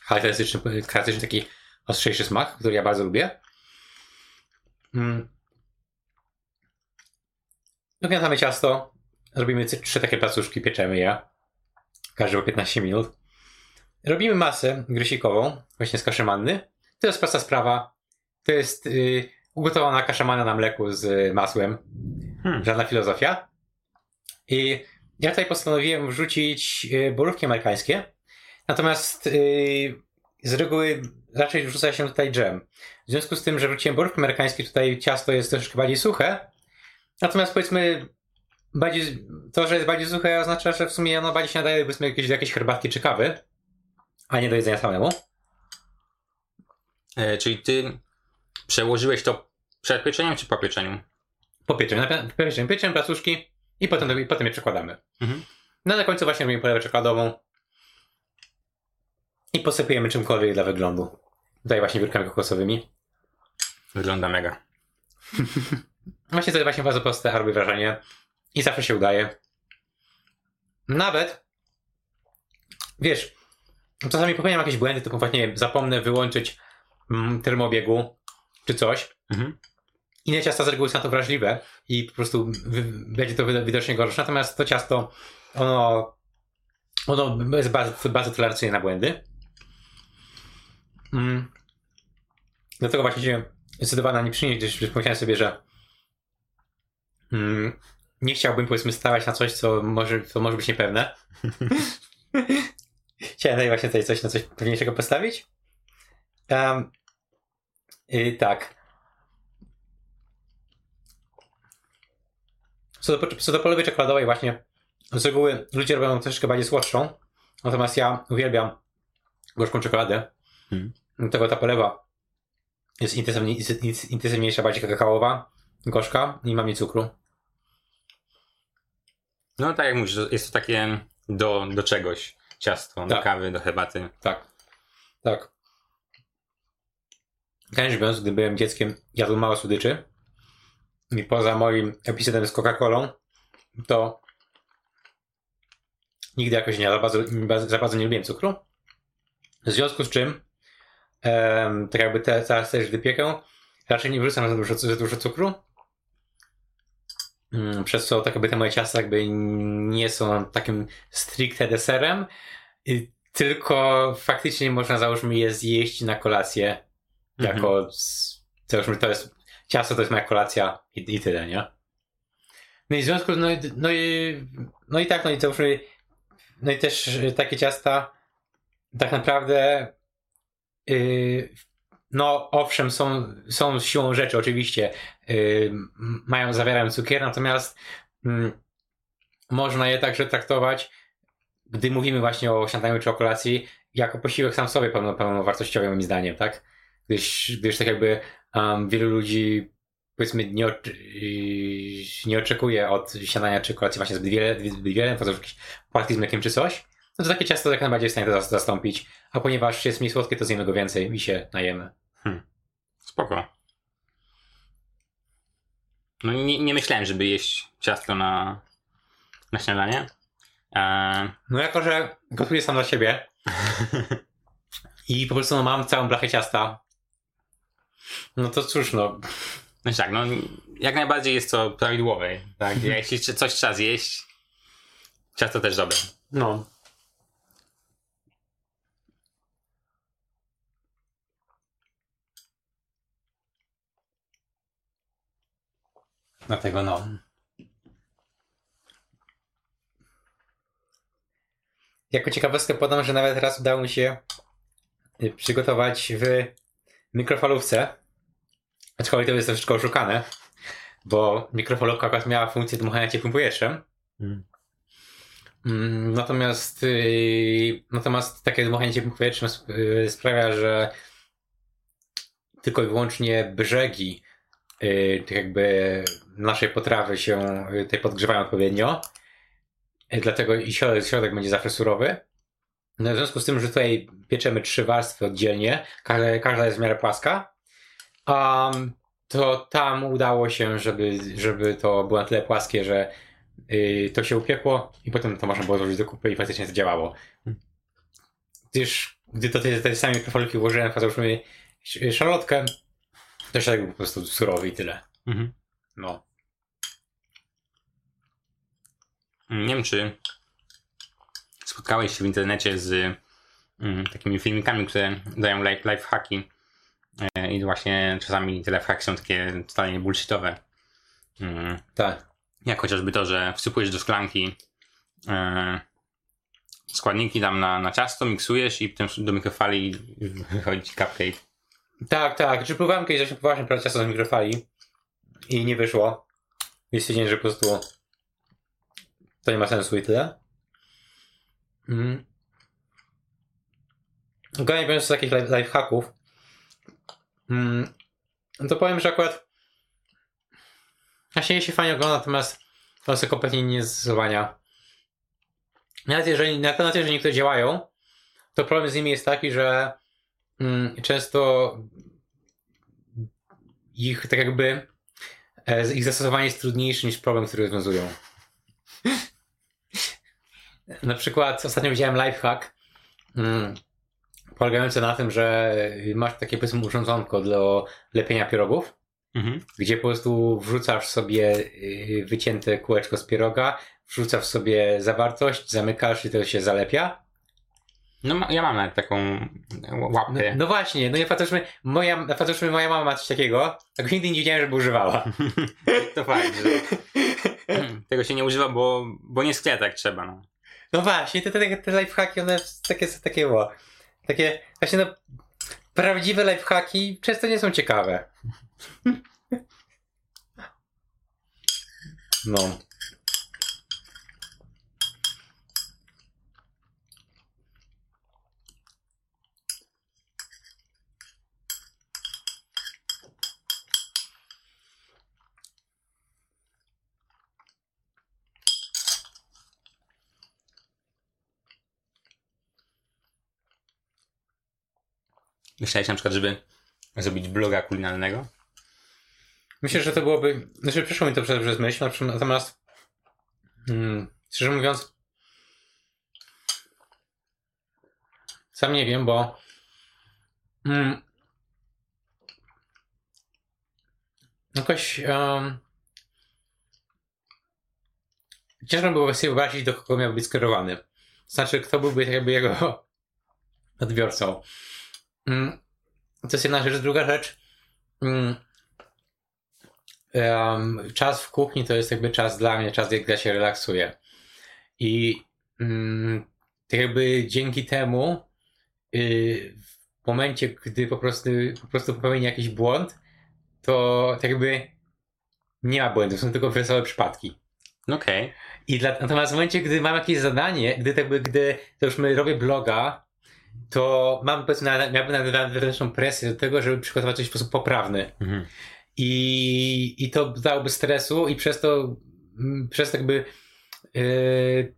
[SPEAKER 2] charakterystyczny, charakterystyczny taki ostrzejszy smak, który ja bardzo lubię. Mm. Dogniatamy ciasto, robimy trzy takie placuszki, pieczemy je, każdy po 15 minut. Robimy masę grysikową, właśnie z kaszy manny. To jest prosta sprawa. To jest y, ugotowana kasza manna na mleku z y, masłem.
[SPEAKER 1] Hmm.
[SPEAKER 2] Żadna filozofia. I ja tutaj postanowiłem wrzucić y, borówki amerykańskie. Natomiast y, z reguły raczej wrzuca się tutaj dżem. W związku z tym, że wrzuciłem borówki amerykańskie, tutaj ciasto jest troszkę bardziej suche. Natomiast powiedzmy, bardziej, to, że jest bardziej suche oznacza, że w sumie ono bardziej się nadaje powiedzmy jakieś, do jakiejś herbatki czy kawy, a nie do jedzenia samemu.
[SPEAKER 1] E, czyli ty przełożyłeś to przed pieczeniem czy po pieczeniu?
[SPEAKER 2] Po pieczeniu. Najpierw pieczemy, pieczemy placuszki i potem, i potem je przekładamy.
[SPEAKER 1] Mhm.
[SPEAKER 2] No na końcu właśnie robimy polewę czekoladową i posypujemy czymkolwiek dla wyglądu. Tutaj właśnie wiórkami kokosowymi.
[SPEAKER 1] Wygląda mega.
[SPEAKER 2] Właśnie to jest właśnie bardzo proste, robi wrażenie. I zawsze się udaje. Nawet, wiesz, czasami popełniam jakieś błędy, typu właśnie nie wiem, zapomnę wyłączyć mm, termobiegu czy coś.
[SPEAKER 1] Mhm.
[SPEAKER 2] Inne ciasta z reguły są na to wrażliwe i po prostu będzie to wid- widocznie gorsze. Natomiast to ciasto, ono, ono jest bardzo, bardzo tolerancyjne na błędy. Mm. Dlatego właśnie się zdecydowałem na nie przynieść, gdyż pomyślałem sobie, że nie chciałbym powiedzmy stawać na coś, co może, co może być niepewne. Chciałem tutaj właśnie tutaj coś na coś pewniejszego postawić. Um, i tak. Co do, co do polewy czekoladowej właśnie, z reguły ludzie robią troszeczkę bardziej słodszą, natomiast ja uwielbiam gorzką czekoladę.
[SPEAKER 1] Hmm.
[SPEAKER 2] Dlatego ta polewa jest intensywniej- jest intensywniejsza, bardziej kakaowa, gorzka i ma mniej cukru.
[SPEAKER 1] No tak jak mówisz, jest to takie do, do czegoś ciasto, do
[SPEAKER 2] Tak.
[SPEAKER 1] kawy, do herbaty.
[SPEAKER 2] Tak. Tak. Kiedyś biorąc, gdy byłem dzieckiem, jadłem mało słodyczy. I poza moim epizodem z Coca-Colą, to nigdy jakoś nie za bardzo, za bardzo nie lubiłem cukru. W związku z czym, tak jakby te, teraz też gdy piekę, raczej nie wrzucam za dużo, za dużo cukru. Mm, Przez co tak jakby te moje ciasta jakby nie są takim stricte deserem, tylko faktycznie można załóżmy je zjeść na kolację jako z- załóżmy to jest ciasto to jest moja kolacja i, i tyle, nie? No i w związku no, i- no i no i tak, no i załóżmy no i też takie ciasta tak naprawdę yy, no owszem są, są siłą rzeczy oczywiście yy, mają, zawierają cukier, natomiast mm, można je także traktować gdy mówimy właśnie o śniadaniu czy o kolacji, jako posiłek sam sobie pełno, pełnowartościowy moim zdaniem, tak? Gdyż, gdyż tak jakby um, wielu ludzi powiedzmy nie, yy, nie oczekuje od śniadania czy kolacji właśnie zbyt wiele, zbyt wiele, poza płatki z mlekiem czy coś, no to takie ciasto jak najbardziej jest w stanie to zas- zastąpić, a ponieważ jest mniej słodkie, to zjemy go więcej i się najemy.
[SPEAKER 1] Spoko. No nie, nie myślałem, żeby jeść ciasto na, na śniadanie. Eee,
[SPEAKER 2] No jako, że gotuję sam dla siebie i po prostu no, mam całą blachę ciasta, no to cóż no,
[SPEAKER 1] no tak, no jak najbardziej jest to prawidłowe. Tak? Jeśli coś trzeba zjeść, ciasto też dobre.
[SPEAKER 2] No. Dlatego no. jako ciekawostkę podam, że nawet raz udało mi się y, przygotować w mikrofalówce. Aczkolwiek to jest troszeczkę oszukane, bo mikrofalówka akurat miała funkcję dmuchania ciepłym powietrzem.
[SPEAKER 1] Mm.
[SPEAKER 2] Mm, Natomiast, yy, natomiast takie dmuchanie ciepłym powietrzem yy, sprawia, że tylko i wyłącznie brzegi jakby naszej potrawy się yy, tutaj podgrzewają odpowiednio. Yy, Dlatego i środek, będzie zawsze surowy. No, w związku z tym, że tutaj pieczemy trzy warstwy oddzielnie, każda, każda jest w miarę płaska, um, to tam udało się, żeby, żeby to było na tyle płaskie, że yy, to się upiekło i potem to można było złożyć do kupy i faktycznie to działało. Gdyż gdy do tej, tej samej mikrofalówki włożyłem, załóżmy, sz- środek był po prostu surowy i tyle.
[SPEAKER 1] Mhm.
[SPEAKER 2] No.
[SPEAKER 1] Nie wiem, czy spotkałeś się w internecie z mm, takimi filmikami, które dają life, life hacki e, i właśnie czasami te life hacki są takie totalnie bullshitowe. Mm,
[SPEAKER 2] Tak.
[SPEAKER 1] jak chociażby to, że wsypujesz do szklanki e, składniki tam na, na ciasto, miksujesz i potem do mikrofali wychodzi cupcake.
[SPEAKER 2] Tak, tak. Czy próbowałem kiedyś właśnie prawie ciasto z mikrofali i nie wyszło. I stwierdziłem, że po prostu to nie ma sensu i tyle. Mm. Generalnie biorąc z takich life, life hacków, mm, to powiem, że akurat właśnie się fajnie ogląda, natomiast one są kompletnie nie zastosowania. Nawet jeżeli, nawet jeżeli niektóre działają, to problem z nimi jest taki, że często ich tak jakby e, ich zastosowanie jest trudniejsze niż problem, który rozwiązują. Na przykład ostatnio widziałem lifehack mm, polegający na tym, że masz takie powiedzmy urządzonko do lepienia pierogów,
[SPEAKER 1] Mhm.
[SPEAKER 2] gdzie po prostu wrzucasz sobie y, wycięte kółeczko z pieroga, wrzucasz sobie zawartość, zamykasz i to się zalepia.
[SPEAKER 1] No ja mam nawet taką
[SPEAKER 2] No,
[SPEAKER 1] łapkę.
[SPEAKER 2] no właśnie, no i patrzmy, moja, patrzmy, moja mama ma coś takiego, tak nigdy nie wiedziałem, żeby używała.
[SPEAKER 1] To fakt, że tego się nie używa, bo, bo nie skleja tak trzeba. No.
[SPEAKER 2] No właśnie, te, te, te lifehacki, one takie są takie, o, takie, właśnie no, prawdziwe lifehacki często nie są ciekawe. No.
[SPEAKER 1] Myślałeś na przykład, żeby zrobić bloga kulinarnego?
[SPEAKER 2] Myślę, że to byłoby. Znaczy, przyszło mi to przez, przez myśl, natomiast. Mm, szczerze mówiąc. Sam nie wiem, bo. Mm, jakoś. Um, ciężko było sobie wyobrazić, do kogo miał być skierowany. Znaczy, kto byłby jakby jego odbiorcą. Mm, to jest jedna rzecz. Druga rzecz. Mm, czas w kuchni to jest jakby czas dla mnie, czas, gdy ja się relaksuję. I mm, tak jakby dzięki temu y, w momencie, gdy po prostu, po prostu popełni jakiś błąd, to tak jakby nie ma błędów, są tylko wesołe przypadki.
[SPEAKER 1] Okej.
[SPEAKER 2] I dla, natomiast w momencie, gdy mam jakieś zadanie, gdy, tak jakby, gdy to już my robię bloga, to mam na- miałbym wewnętrzną presję do tego, żeby przygotować coś w sposób poprawny.
[SPEAKER 1] Mhm.
[SPEAKER 2] I, i to dałoby stresu i przez to mm, przez to jakby yy,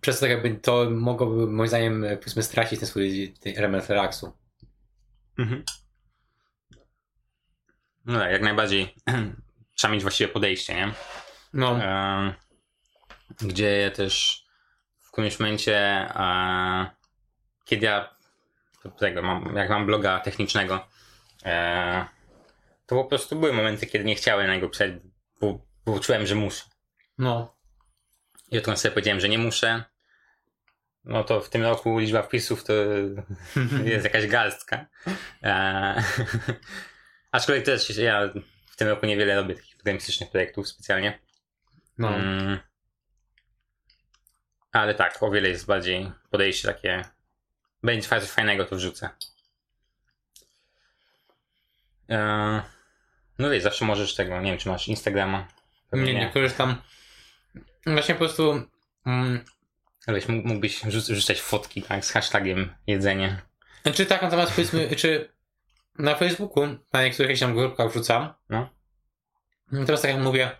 [SPEAKER 2] przez to tak jakby to mogłoby moim zdaniem e, powiedzmy stracić ten swój ten element relaksu.
[SPEAKER 1] Mhm. No tak, jak najbardziej trzeba mieć właściwe podejście, nie?
[SPEAKER 2] No,
[SPEAKER 1] Em, gdzie też w którymś momencie, e, kiedy ja tego, mam, jak mam bloga technicznego, e, to po prostu były momenty, kiedy nie chciałem na niego pisać, bo, bo czułem, że muszę.
[SPEAKER 2] no,
[SPEAKER 1] I odkąd sobie powiedziałem, że nie muszę, no to w tym roku liczba wpisów to jest jakaś garstka. E, aczkolwiek też ja w tym roku niewiele robię takich programistycznych projektów specjalnie.
[SPEAKER 2] no.
[SPEAKER 1] Mm. Ale tak, o wiele jest bardziej podejście takie. Będzie coś fajnego, to wrzucę. Eee, no wiesz, zawsze możesz tego, nie wiem, czy masz Instagrama.
[SPEAKER 2] Nie, nie korzystam. Właśnie po prostu. Mm,
[SPEAKER 1] mógłbyś wrzucać fotki, tak, z hashtagiem jedzenie.
[SPEAKER 2] Czy tak, natomiast powiedzmy, czy na Facebooku, na niektórych tam grupkach wrzucam.
[SPEAKER 1] No.
[SPEAKER 2] Teraz tak jak mówię,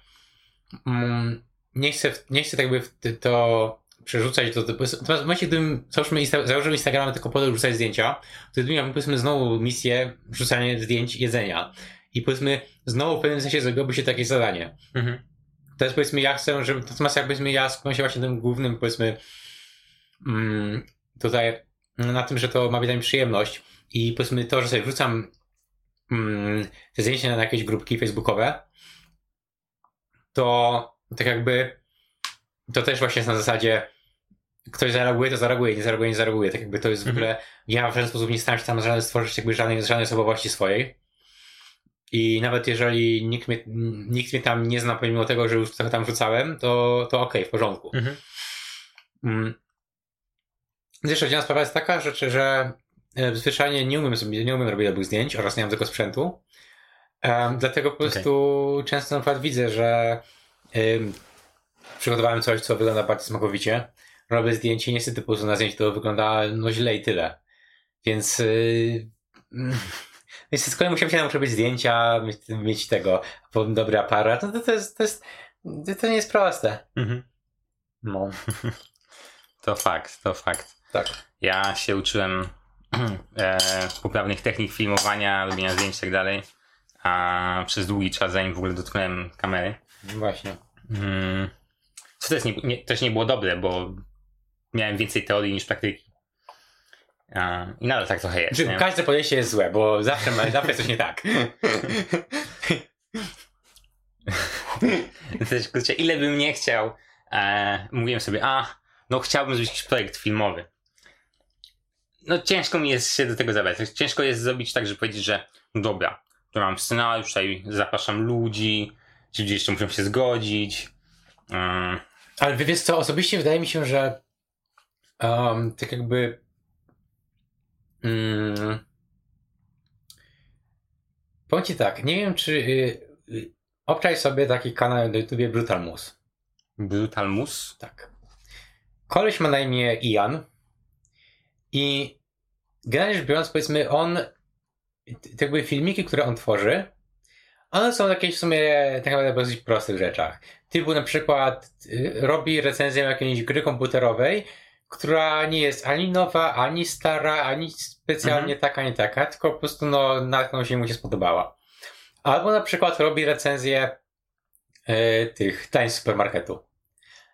[SPEAKER 2] mm, nie chcę, nie chcę tak ty- to przerzucać do. Natomiast w momencie, gdybym załóżmy, Insta, założył Instagrama tylko po to, żeby wrzucać zdjęcia, to gdybym miał powiedzmy znowu misję wrzucania zdjęć jedzenia. I powiedzmy, znowu w pewnym sensie zrobiłoby się takie zadanie.
[SPEAKER 1] Mhm.
[SPEAKER 2] To jest powiedzmy, ja chcę, żeby. Natomiast jak powiedzmy, ja skupiam się właśnie tym głównym, powiedzmy, mm, tutaj na tym, że to ma być dla mnie przyjemność. I powiedzmy to, że sobie wrzucam mm, te zdjęcia na jakieś grupki facebookowe, to tak jakby to też właśnie jest na zasadzie ktoś zareaguje, to zareaguje, nie zareaguje, nie zareaguje. Tak jakby to jest w
[SPEAKER 1] Mhm.
[SPEAKER 2] ogóle, ja w żaden sposób nie staram się tam stworzyć jakby żadnej, żadnej osobowości swojej. I nawet jeżeli nikt mnie, nikt mnie tam nie zna, pomimo tego, że już trochę tam wrzucałem, to, to okej, w porządku.
[SPEAKER 1] Mhm.
[SPEAKER 2] Mm. Zresztą jedna sprawa jest taka, że, że e, zwyczajnie nie umiem sobie, nie umiem robić dobrych zdjęć oraz nie mam tego sprzętu. Em, dlatego po prostu często na przykład widzę, że ym, przygotowałem coś, co wygląda bardzo smakowicie. Robię zdjęcie i niestety po prostu na zdjęciu to wygląda no źle i tyle. Więc yy, mm, więc z kolei musiałem się nauczyć robić zdjęcia, mieć, tego, dobry aparat. No to, to, jest, to, jest, to nie jest proste.
[SPEAKER 1] Mhm.
[SPEAKER 2] No,
[SPEAKER 1] To fakt, to fakt.
[SPEAKER 2] tak.
[SPEAKER 1] Ja się uczyłem e, poprawnych technik filmowania, robienia zdjęć i tak dalej. A przez długi czas, zanim w ogóle dotknąłem kamery.
[SPEAKER 2] Właśnie.
[SPEAKER 1] Mm, co też nie, nie, też nie było dobre, bo miałem więcej teorii niż praktyki. A, I nadal tak trochę jest.
[SPEAKER 2] Znaczy, każde podejście jest złe, bo zawsze, ma, zawsze jest coś nie tak.
[SPEAKER 1] Też, kurczę, ile bym nie chciał, e, mówiłem sobie, a, no chciałbym zrobić jakiś projekt filmowy. No ciężko mi jest się do tego zabrać. Ciężko jest zrobić tak, że powiedzieć, że no dobra, to mam scenariusz, tutaj zapraszam ludzi, ci ludzie jeszcze muszą się zgodzić. Mm,
[SPEAKER 2] Ale wiesz co, osobiście wydaje mi się, że um, tak jakby mm, powiem ci tak, nie wiem czy y, y, obczaj sobie taki kanał na YouTubie Brutal Moose.
[SPEAKER 1] Brutal Mus?
[SPEAKER 2] Tak. Koleś ma na imię Ian i generalnie rzecz biorąc, powiedzmy, on jakby filmiki, które on tworzy, one są jakieś w sumie tak naprawdę dosyć prostych rzeczach. Typu na przykład y, robi recenzję jakiejś gry komputerowej, która nie jest ani nowa, ani stara, ani specjalnie taka, nie taka, tylko po prostu no, natknął się mu się spodobała. Albo na przykład robi recenzję y, tych tań supermarketu.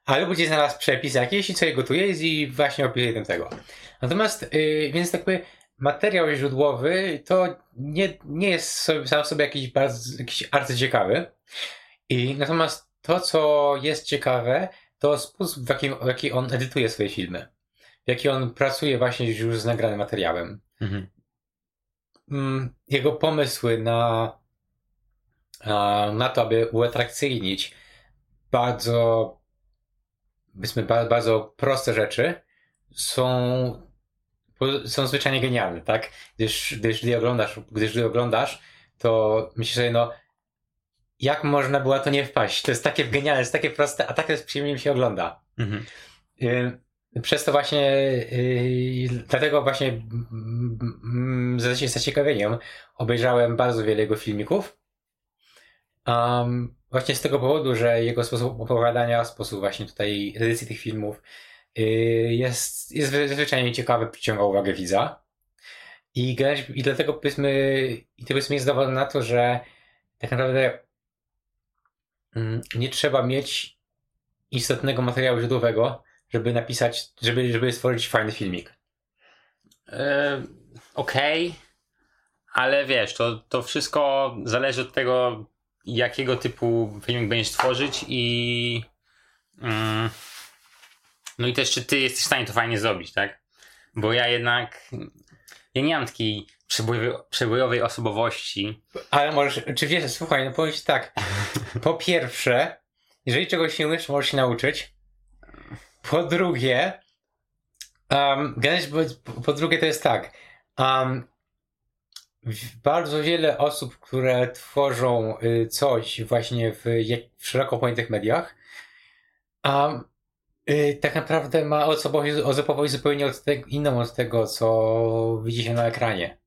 [SPEAKER 2] Albo gdzieś znalazł przepis jakiś i sobie gotuje i właśnie opisuje tym tego. Natomiast, yy, więc tak materiał źródłowy to nie, nie jest sobie, sam sobie jakiś bardzo, jakiś arcyciekawy. I natomiast to, co jest ciekawe, to sposób, w jaki, w jaki on edytuje swoje filmy. W jaki on pracuje właśnie już z nagranym materiałem.
[SPEAKER 1] Mhm.
[SPEAKER 2] Mm, Jego pomysły na, na to, aby uatrakcyjnić bardzo, powiedzmy, ba- bardzo proste rzeczy, są, są zwyczajnie genialne, tak? Gdyż, gdyż gdy oglądasz, gdyż gdy oglądasz, to myślisz sobie, no, jak można było to nie wpaść? To jest takie genialne, jest takie proste, a tak jest przyjemnie mi się ogląda.
[SPEAKER 1] Mhm.
[SPEAKER 2] Y, Przez to właśnie, y, dlatego właśnie mm, mm, z zaciekawieniem obejrzałem bardzo wiele jego filmików. Um, właśnie z tego powodu, że jego sposób opowiadania, sposób właśnie tutaj edycji tych filmów y, jest, jest zwyczajnie ciekawy, przyciąga uwagę widza. I, I dlatego powiedzmy, i to powiedzmy jest dowodem na to, że tak naprawdę nie trzeba mieć istotnego materiału źródłowego, żeby napisać, żeby, żeby stworzyć fajny filmik.
[SPEAKER 1] E, Okej, ale wiesz, to, to wszystko zależy od tego, jakiego typu filmik będziesz tworzyć i. Mm, no i też, czy ty jesteś w stanie to fajnie zrobić, tak? Bo ja jednak. Ja nie mam takiej przebojowej, przebojowej osobowości.
[SPEAKER 2] Ale możesz, czy wiesz, słuchaj, no powiem tak. Po pierwsze, jeżeli czegoś nie umiesz, możesz się nauczyć. po drugie, um, po, drugie to jest tak. Um, bardzo wiele osób, które tworzą y, coś właśnie w, w szeroko pojętych mediach, um, y, tak naprawdę ma osobowość, osobowość zupełnie od inną od tego, co widzi się na ekranie.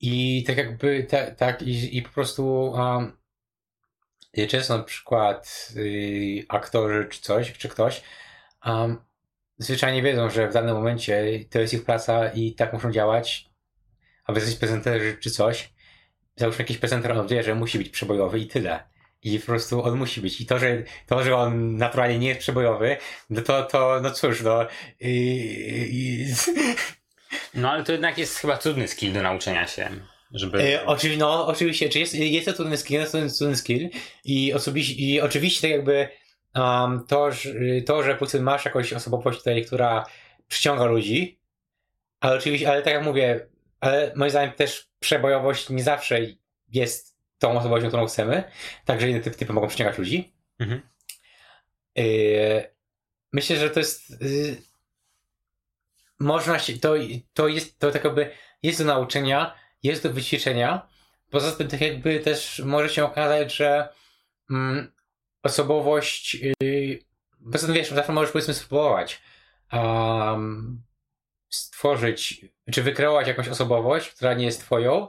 [SPEAKER 2] I tak jakby, tak, tak i, i po prostu um, często na przykład y, aktorzy czy coś, czy ktoś um, zwyczajnie wiedzą, że w danym momencie to jest ich praca i tak muszą działać, a wy jesteś prezenterzy czy coś, załóżmy jakiś prezenter, on wie, że musi być przebojowy i tyle. I po prostu on musi być. I to, że, to, że on naturalnie nie jest przebojowy, no to, to no cóż, no. i i
[SPEAKER 1] No ale to jednak jest chyba trudny skill do nauczenia się, żeby...
[SPEAKER 2] E, oczywiście, no, oczywiście, czy jest, jest to trudny skill, jest to trudny skill i, osobiście, i oczywiście tak jakby um, to, że, to, że masz jakąś osobowość tutaj, która przyciąga ludzi, ale oczywiście, ale tak jak mówię, ale moim zdaniem też przebojowość nie zawsze jest tą osobowością, którą chcemy, także inne typy, typy mogą przyciągać ludzi.
[SPEAKER 1] Mhm.
[SPEAKER 2] E, myślę, że to jest y, można się, to, to jest, to tak jakby jest do nauczenia, jest do wyćwiczenia. Poza tym tak jakby też może się okazać, że mm, osobowość, yy, poza tym wiesz, zawsze możesz powiedzmy spróbować um, stworzyć, czy wykreować jakąś osobowość, która nie jest twoją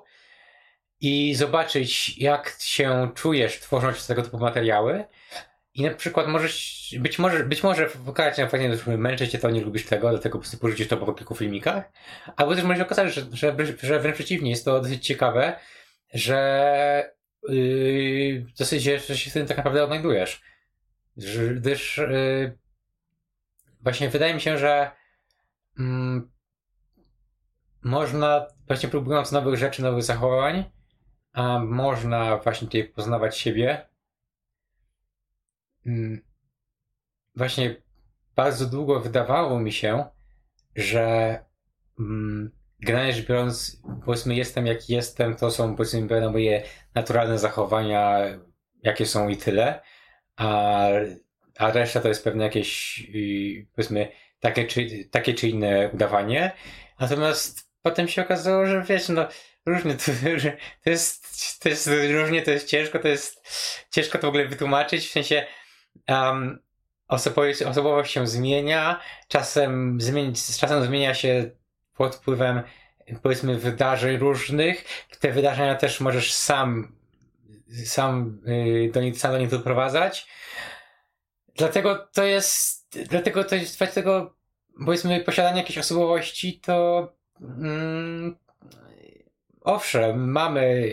[SPEAKER 2] i zobaczyć jak się czujesz tworząc tego typu materiały i na przykład możesz, być może, być może pokazać na fajnie, że męczy cię to, nie lubisz tego, dlatego po prostu porzucisz to po kilku filmikach. Albo też może się okazać, że, że, że wręcz przeciwnie, jest to dosyć ciekawe, że yy, dosyć, że się w tym tak naprawdę odnajdujesz. Gdyż yy, właśnie wydaje mi się, że mm, można, właśnie próbując nowych rzeczy, nowych zachowań, a można właśnie tutaj poznawać siebie, właśnie bardzo długo wydawało mi się, że mm, generalnie biorąc, powiedzmy, jestem jaki jestem, to są powiedzmy pewne moje naturalne zachowania, jakie są i tyle, a, a reszta to jest pewne jakieś, y, powiedzmy, takie czy, takie czy inne udawanie. Natomiast potem się okazało, że wiesz, no różnie to, to jest, to jest różnie, to jest ciężko, to jest ciężko to w ogóle wytłumaczyć, w sensie um, osobowość, osobowość się zmienia, czasem, zmieni, czasem zmienia się pod wpływem powiedzmy wydarzeń różnych. Te wydarzenia też możesz sam sam y, do nich, sam do nich doprowadzać. Dlatego to jest, dlatego to jest, dlatego powiedzmy posiadanie jakiejś osobowości to mm, owszem, mamy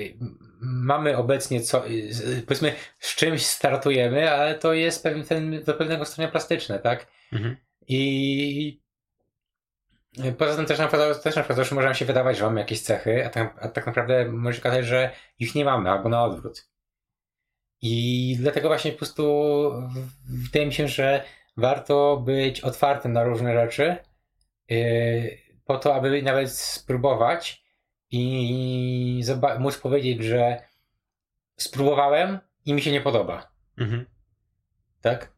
[SPEAKER 2] mamy obecnie co, z- powiedzmy z czymś startujemy, ale to jest pewien, ten, do pewnego stopnia plastyczne, tak?
[SPEAKER 1] Mhm.
[SPEAKER 2] I poza tym też na przykład, też na przykład też może nam się wydawać, że mamy jakieś cechy, a tak, a tak naprawdę może się okazać, że ich nie mamy, albo na odwrót. I dlatego właśnie po prostu wydaje mi się, że warto być otwartym na różne rzeczy, yy, po to, aby nawet spróbować i móc powiedzieć, że spróbowałem i mi się nie podoba.
[SPEAKER 1] Mhm.
[SPEAKER 2] Tak?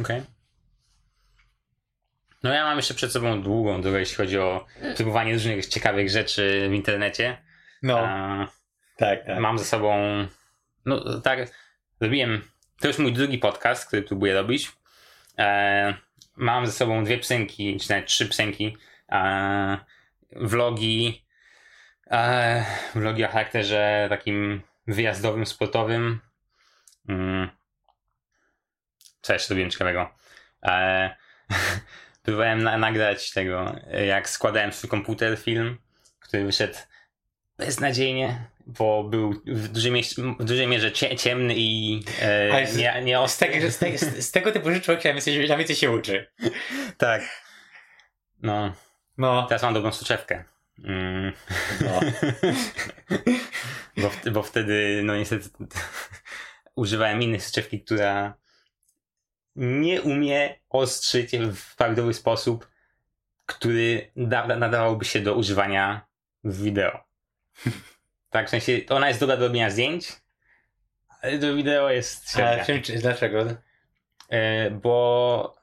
[SPEAKER 1] Okej. No ja mam jeszcze przed sobą długą drogę, jeśli chodzi o próbowanie różnych ciekawych rzeczy w internecie.
[SPEAKER 2] No,
[SPEAKER 1] A,
[SPEAKER 2] tak, tak.
[SPEAKER 1] mam ze sobą, no tak, zrobiłem, to już mój drugi podcast, który próbuję robić. E, mam ze sobą dwie psenki, czy nawet trzy psenki, e, vlogi, e, vlogi o charakterze takim wyjazdowym, sportowym. Mm. Co jeszcze robiłem ciekawego? E, próbowałem na, nagrać tego, jak składałem swój komputer film, który wyszedł beznadziejnie, bo był w dużej, mierze, w dużej mierze cie, ciemny i e,
[SPEAKER 2] z-
[SPEAKER 1] nie, nie
[SPEAKER 2] Z tego, z, tego, z tego typu rzeczy człowiek na więcej się uczy.
[SPEAKER 1] Tak. No,
[SPEAKER 2] No.
[SPEAKER 1] teraz mam dobrą soczewkę. Mm.
[SPEAKER 2] no.
[SPEAKER 1] bo, bo wtedy, no niestety, używałem innej soczewki, która nie umie ostrzyć w prawidłowy sposób, który da, da, nadawałby się do używania w wideo. Tak, w sensie ona jest dobra do robienia zdjęć, ale do wideo jest
[SPEAKER 2] Ale
[SPEAKER 1] średnia.
[SPEAKER 2] czym, dlaczego?
[SPEAKER 1] e, bo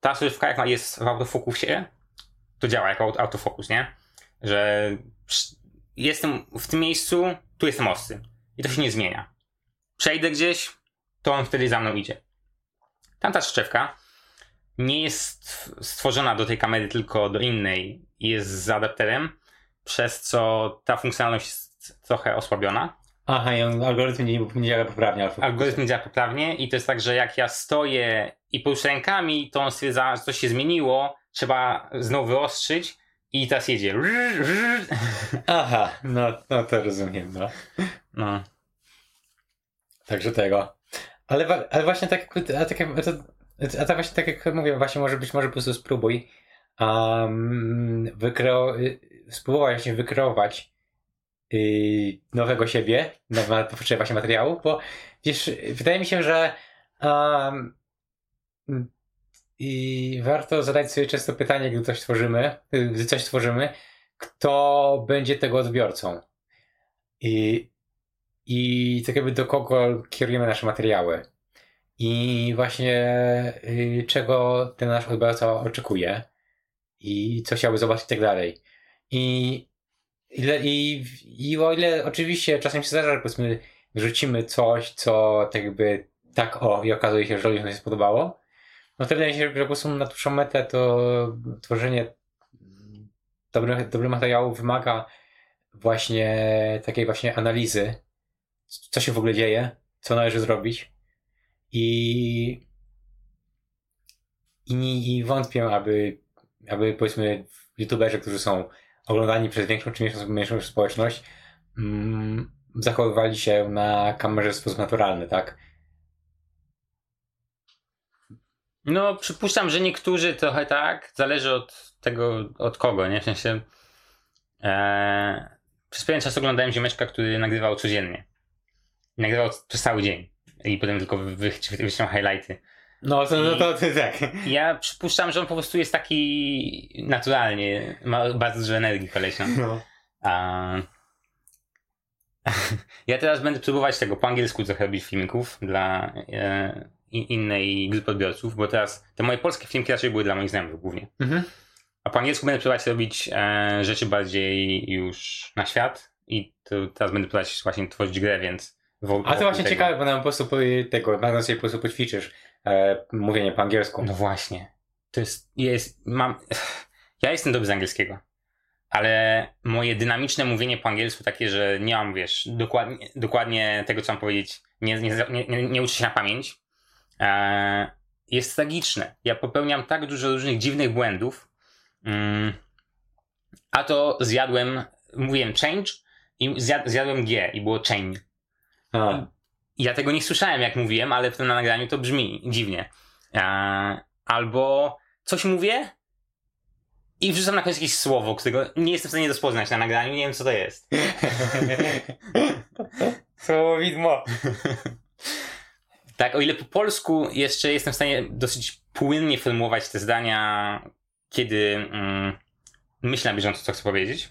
[SPEAKER 1] ta surfka jak jest w autofokusie, to działa jako autofokus, nie? Że jestem w tym miejscu, tu jestem ostry. I to się nie zmienia. Przejdę gdzieś, to on wtedy za mną idzie. Tamta szczepka nie jest stworzona do tej kamery, tylko do innej i jest z adapterem, przez co ta funkcjonalność jest trochę osłabiona.
[SPEAKER 2] Aha, i on, algorytm nie, nie działa poprawnie.
[SPEAKER 1] Algorytm nie działa poprawnie i to jest tak, że jak ja stoję i poruszę rękami, to on stwierdza, że coś się zmieniło, trzeba znowu wyostrzyć i teraz jedzie.
[SPEAKER 2] Aha, no, no to rozumiem, no.
[SPEAKER 1] no.
[SPEAKER 2] Także tego. Ale, ale właśnie tak, a tak, a tak właśnie tak jak mówię, właśnie może być może po prostu spróbuj um, wykro, spróbować właśnie wykreować yy, nowego siebie na potrzeby właśnie materiału, bo wiesz, wydaje mi się, że um, i warto zadać sobie często pytanie, gdy coś tworzymy, gdy coś tworzymy, kto będzie tego odbiorcą. I, i tak jakby do kogo kierujemy nasze materiały. I właśnie y, czego ten nasz odbiorca oczekuje i co chciałby zobaczyć i tak dalej. I, i, I o ile oczywiście czasem się zdarza, że powiedzmy wrzucimy coś, co tak jakby tak o i okazuje się, że ludziom się spodobało, no to wydaje się, że prostu na dłuższą metę to tworzenie dobrych, dobrych materiałów wymaga właśnie takiej właśnie analizy, co się w ogóle dzieje, co należy zrobić i i, i wątpię, aby, aby powiedzmy youtuberzy, którzy są oglądani przez większą czy mniejszą, mniejszą społeczność, mm, zachowywali się na kamerze w sposób naturalny, tak?
[SPEAKER 1] No, przypuszczam, że niektórzy trochę tak, zależy od tego, od kogo, nie? W sensie, e, przez pewien czas oglądałem ziomeczka, który nagrywał codziennie. Nagrywał przez cały dzień. I potem tylko wyciął highlighty.
[SPEAKER 2] No, to, no to, to, tak.
[SPEAKER 1] Ja przypuszczam, że on po prostu jest taki naturalnie, ma bardzo dużo energii kolesia. No. A... ja teraz będę próbować tego po angielsku trochę robić filmików dla e, innej grupy odbiorców, bo teraz te moje polskie filmiki raczej były dla moich znajomych głównie. Mhm. A po angielsku będę próbować robić e, rzeczy bardziej już na świat i to teraz będę próbować właśnie tworzyć grę, więc
[SPEAKER 2] A to właśnie tego. ciekawe, bo nam po prostu tego, na sobie po prostu poćwiczysz e, mówienie po angielsku.
[SPEAKER 1] No właśnie. To jest, jest, mam, ja jestem dobry z angielskiego, ale moje dynamiczne mówienie po angielsku takie, że nie mam, wiesz, dokładnie, dokładnie tego, co mam powiedzieć, nie, nie, nie, nie uczę się na pamięć, jest tragiczne. Ja popełniam tak dużo różnych dziwnych błędów, mm, a to zjadłem, mówiłem change i zjad, zjadłem G i było change. A. Ja tego nie słyszałem, jak mówiłem, ale w tym nagraniu to brzmi dziwnie. E, albo coś mówię i wrzucam na koniec jakieś słowo, którego nie jestem w stanie rozpoznać na nagraniu, nie wiem co to jest.
[SPEAKER 2] słowo widmo.
[SPEAKER 1] Tak, o ile po polsku jeszcze jestem w stanie dosyć płynnie formułować te zdania, kiedy mm, myślę na bieżąco, co chcę powiedzieć,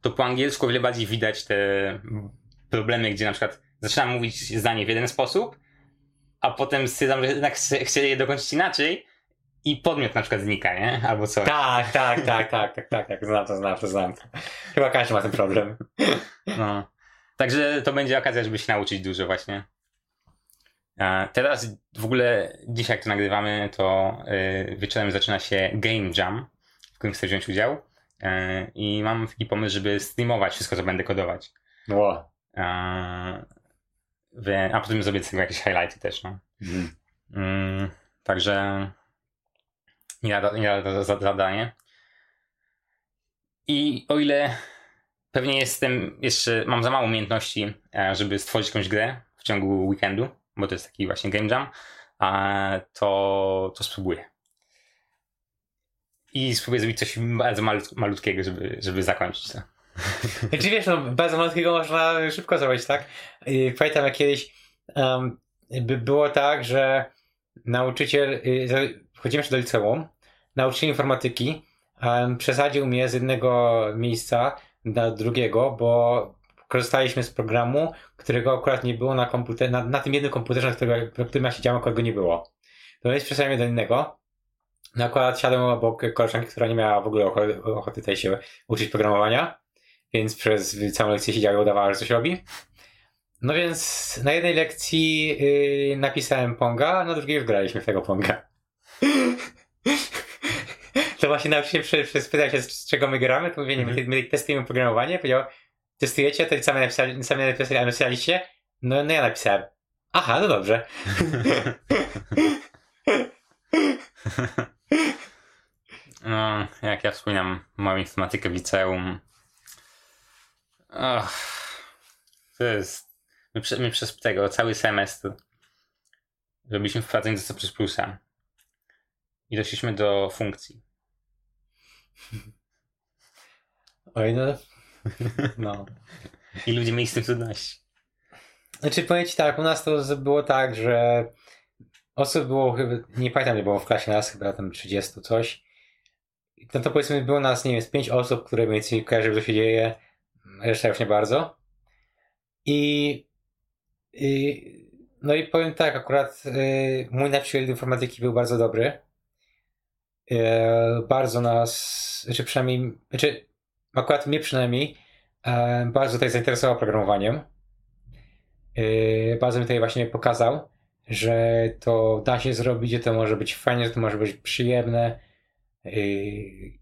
[SPEAKER 1] to po angielsku o wiele bardziej widać te problemy, gdzie na przykład zaczynam mówić zdanie w jeden sposób, a potem stwierdzam, że jednak chcę, je dokończyć inaczej i podmiot na przykład znika, nie? Albo co?
[SPEAKER 2] Tak, tak, tak, tak, tak, tak, tak, znam to, znam to, znam to. Chyba każdy ma ten problem.
[SPEAKER 1] No. Także to będzie okazja, żeby się nauczyć dużo właśnie. Teraz w ogóle dzisiaj jak to nagrywamy, to yy, wieczorem zaczyna się Game Jam, w którym chcę wziąć udział. Yy, I mam taki pomysł, żeby streamować wszystko, co będę kodować.
[SPEAKER 2] Wow.
[SPEAKER 1] A, potem zrobię z tego jakieś highlighty też, no. Mhm. Mm, także nie lada zadanie. I o ile pewnie jestem jeszcze, mam za mało umiejętności, e, żeby stworzyć jakąś grę w ciągu weekendu, bo to jest taki właśnie game jam, to, to spróbuję. I spróbuję zrobić coś bardzo malutkiego, żeby, żeby zakończyć to.
[SPEAKER 2] Znaczy wiesz, no bardzo malutkiego można szybko zrobić, tak? Pamiętam jak kiedyś um, by było tak, że nauczyciel, y, wchodzimy jeszcze do liceum, nauczyciel informatyki um, przesadził mnie z jednego miejsca do drugiego, bo korzystaliśmy z programu, którego akurat nie było na komputerze, na, na tym jednym komputerze, na, którego, którym ja siedziałem, akurat go nie było. To jest przesłałem do innego. No akurat siadłem obok koleżanki, która nie miała w ogóle ochoty, ochoty tutaj się uczyć programowania, więc przez całą lekcję siedziała i udawała, że coś robi. No więc na jednej lekcji yy, napisałem Ponga, a na drugiej wgraliśmy w tego Ponga. to właśnie nauczyciel spytał się, z czego my gramy, to mówię, my, my testujemy programowanie, powiedział, testujecie, to sami napisali, sami napisali, napisaliście? No, no ja napisałem. Aha, no dobrze.
[SPEAKER 1] No, jak ja wspominam moją informatykę w liceum. Och, to jest. My, my przez tego cały semestr robiliśmy wprowadzenie do C i doszliśmy do funkcji.
[SPEAKER 2] Oj, no. No.
[SPEAKER 1] I ludzie mieli z tym trudności.
[SPEAKER 2] Znaczy, powiem ci tak, u nas to było tak, że osób było chyba, nie pamiętam, ile było w klasie nas, chyba tam 30 coś. No to powiedzmy było nas, nie wiem, z 5 osób, które mniej więcej kojarzyły, co się dzieje, reszta już nie bardzo. I, i no i powiem tak, akurat y, mój nauczyciel informatyki był bardzo dobry. Y, bardzo nas, czy przynajmniej, znaczy akurat mnie przynajmniej, y, bardzo tutaj zainteresował programowaniem. Y, bardzo mi tutaj właśnie pokazał, że to da się zrobić, że to może być fajne, że to może być przyjemne y,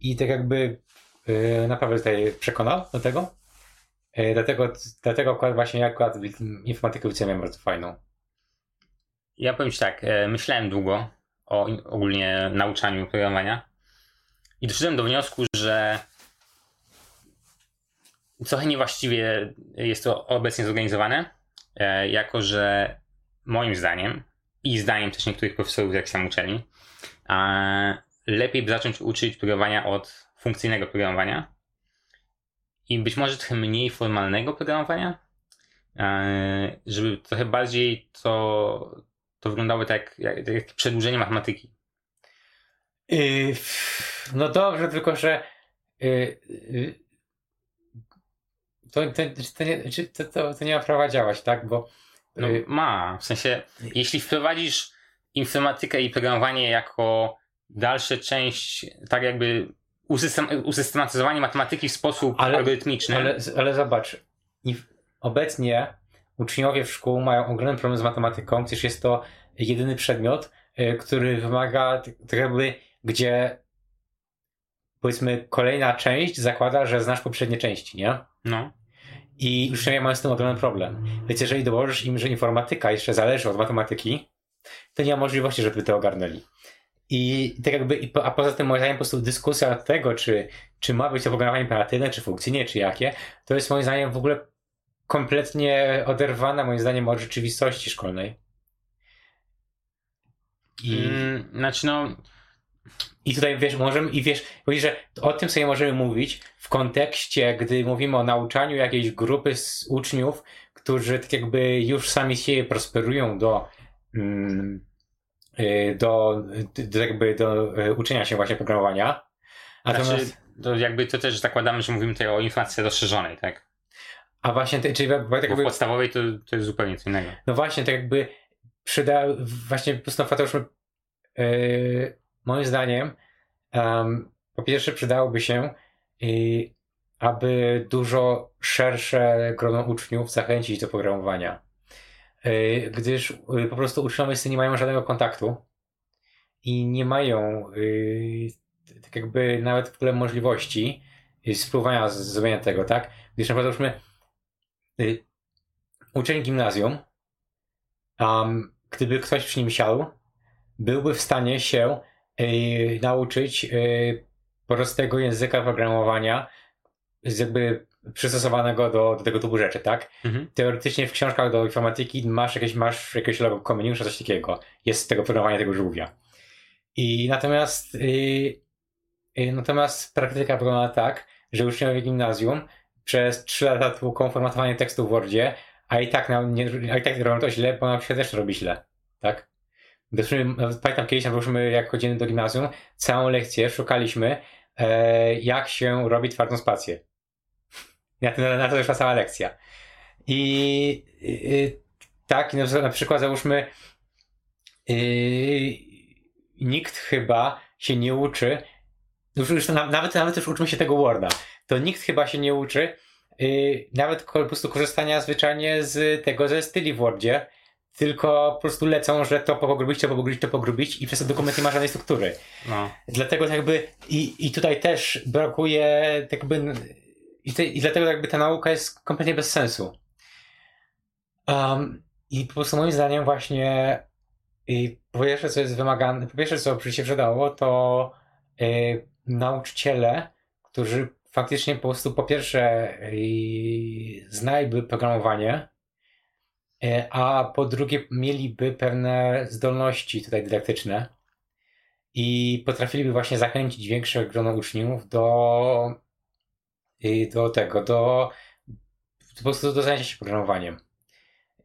[SPEAKER 2] i tak jakby y, naprawdę tutaj przekonał do tego. Dlatego, dlatego akurat właśnie ja akurat informatykę wyceniam bardzo fajną.
[SPEAKER 1] Ja powiem Ci tak, myślałem długo o ogólnie nauczaniu programowania i doszedłem do wniosku, że trochę niewłaściwie jest to obecnie zorganizowane, e, jako że moim zdaniem i zdaniem też niektórych profesorów, jak sam uczeni, lepiej by zacząć uczyć programowania od funkcyjnego programowania i być może trochę mniej formalnego programowania, e, żeby trochę bardziej to, to wyglądało tak jak, jak przedłużenie matematyki.
[SPEAKER 2] Yy, no dobrze, tylko że yy, yy, to, to, to, nie, to, to, to nie ma prawa działać, tak? Bo
[SPEAKER 1] no, y, ma. W sensie, jeśli wprowadzisz informatykę i programowanie jako dalsza część, tak jakby usystem, usystematyzowanie matematyki w sposób ale, algorytmiczny.
[SPEAKER 2] Ale, ale zobacz, obecnie uczniowie w szkół mają ogromny problem z matematyką, gdyż jest to jedyny przedmiot, y, który wymaga tak jakby, gdzie powiedzmy kolejna część zakłada, że znasz poprzednie części, nie?
[SPEAKER 1] No.
[SPEAKER 2] I uczniowie mają z tym ogromny problem. Więc jeżeli dołożysz im, że informatyka jeszcze zależy od matematyki, to nie ma możliwości, żeby to ogarnęli. I tak jakby, a poza tym moim zdaniem po prostu dyskusja na tego, czy, czy ma być to programowanie imperatywne, czy funkcyjne, czy jakie, to jest moim zdaniem w ogóle kompletnie oderwana moim zdaniem od rzeczywistości szkolnej.
[SPEAKER 1] I... Mm, znaczy no,
[SPEAKER 2] i tutaj wiesz, możemy, i wiesz, powiedzieć, że o tym sobie możemy mówić w kontekście, gdy mówimy o nauczaniu jakiejś grupy z uczniów, którzy tak jakby już sami siebie prosperują do, mm, y, do, do, jakby do y, uczenia się właśnie programowania.
[SPEAKER 1] Natomiast... Znaczy, to jakby to też zakładamy, że mówimy tutaj o informacji rozszerzonej, tak?
[SPEAKER 2] A właśnie, czyli tak jakby...
[SPEAKER 1] w podstawowej to, to jest zupełnie co innego.
[SPEAKER 2] No właśnie, tak jakby przyda, właśnie po prostu Mateusz, yy, moim zdaniem, um, po pierwsze przydałoby się, i, aby dużo szersze grono uczniów zachęcić do programowania. Yy, gdyż yy, po prostu uczniowie nie mają żadnego kontaktu i nie mają yy, tak jakby nawet w ogóle możliwości spróbowania zrobienia tego, tak? Gdyż na przykład uczeń gimnazjum, um, gdyby ktoś przy nim siadł, byłby w stanie się nauczyć yy, prostego języka programowania, jakby przystosowanego do, do tego typu rzeczy, tak? Mhm. Teoretycznie w książkach do informatyki masz jakieś, masz jakieś logo Comeniusza, coś takiego. Jest tego programowania tego żółwia. I natomiast yy, yy, natomiast praktyka wygląda tak, że uczniowie gimnazjum przez 3 lata tłuką formatowanie tekstu w Wordzie, a i tak, na, nie, a i tak robią to źle, bo na się też robi źle, tak? Pamiętam kiedyś, jak jak chodzimy do gimnazjum, całą lekcję szukaliśmy, e, jak się robi twardą spację. Na to, na to wyszła cała lekcja. I tak, no, na przykład załóżmy, yy, nikt chyba się nie uczy, już, już nawet, nawet już uczymy się tego Worda, to nikt chyba się nie uczy, yy, nawet po prostu korzystania zwyczajnie z tego ze styli w Wordzie, tylko po prostu lecą, że to pogrubić, to pogrubić, to pogrubić i przez ten dokument nie ma żadnej struktury. No. Dlatego jakby i, i tutaj też brakuje jakby i, te, i dlatego jakby ta nauka jest kompletnie bez sensu. Um, I po prostu moim zdaniem właśnie i po pierwsze co jest wymagane, po pierwsze co by się przydało to y, nauczyciele, którzy faktycznie po prostu po pierwsze y, znajby programowanie, a po drugie mieliby pewne zdolności tutaj dydaktyczne i potrafiliby właśnie zachęcić większe grono uczniów do, do tego, do po prostu do zajęcia się programowaniem.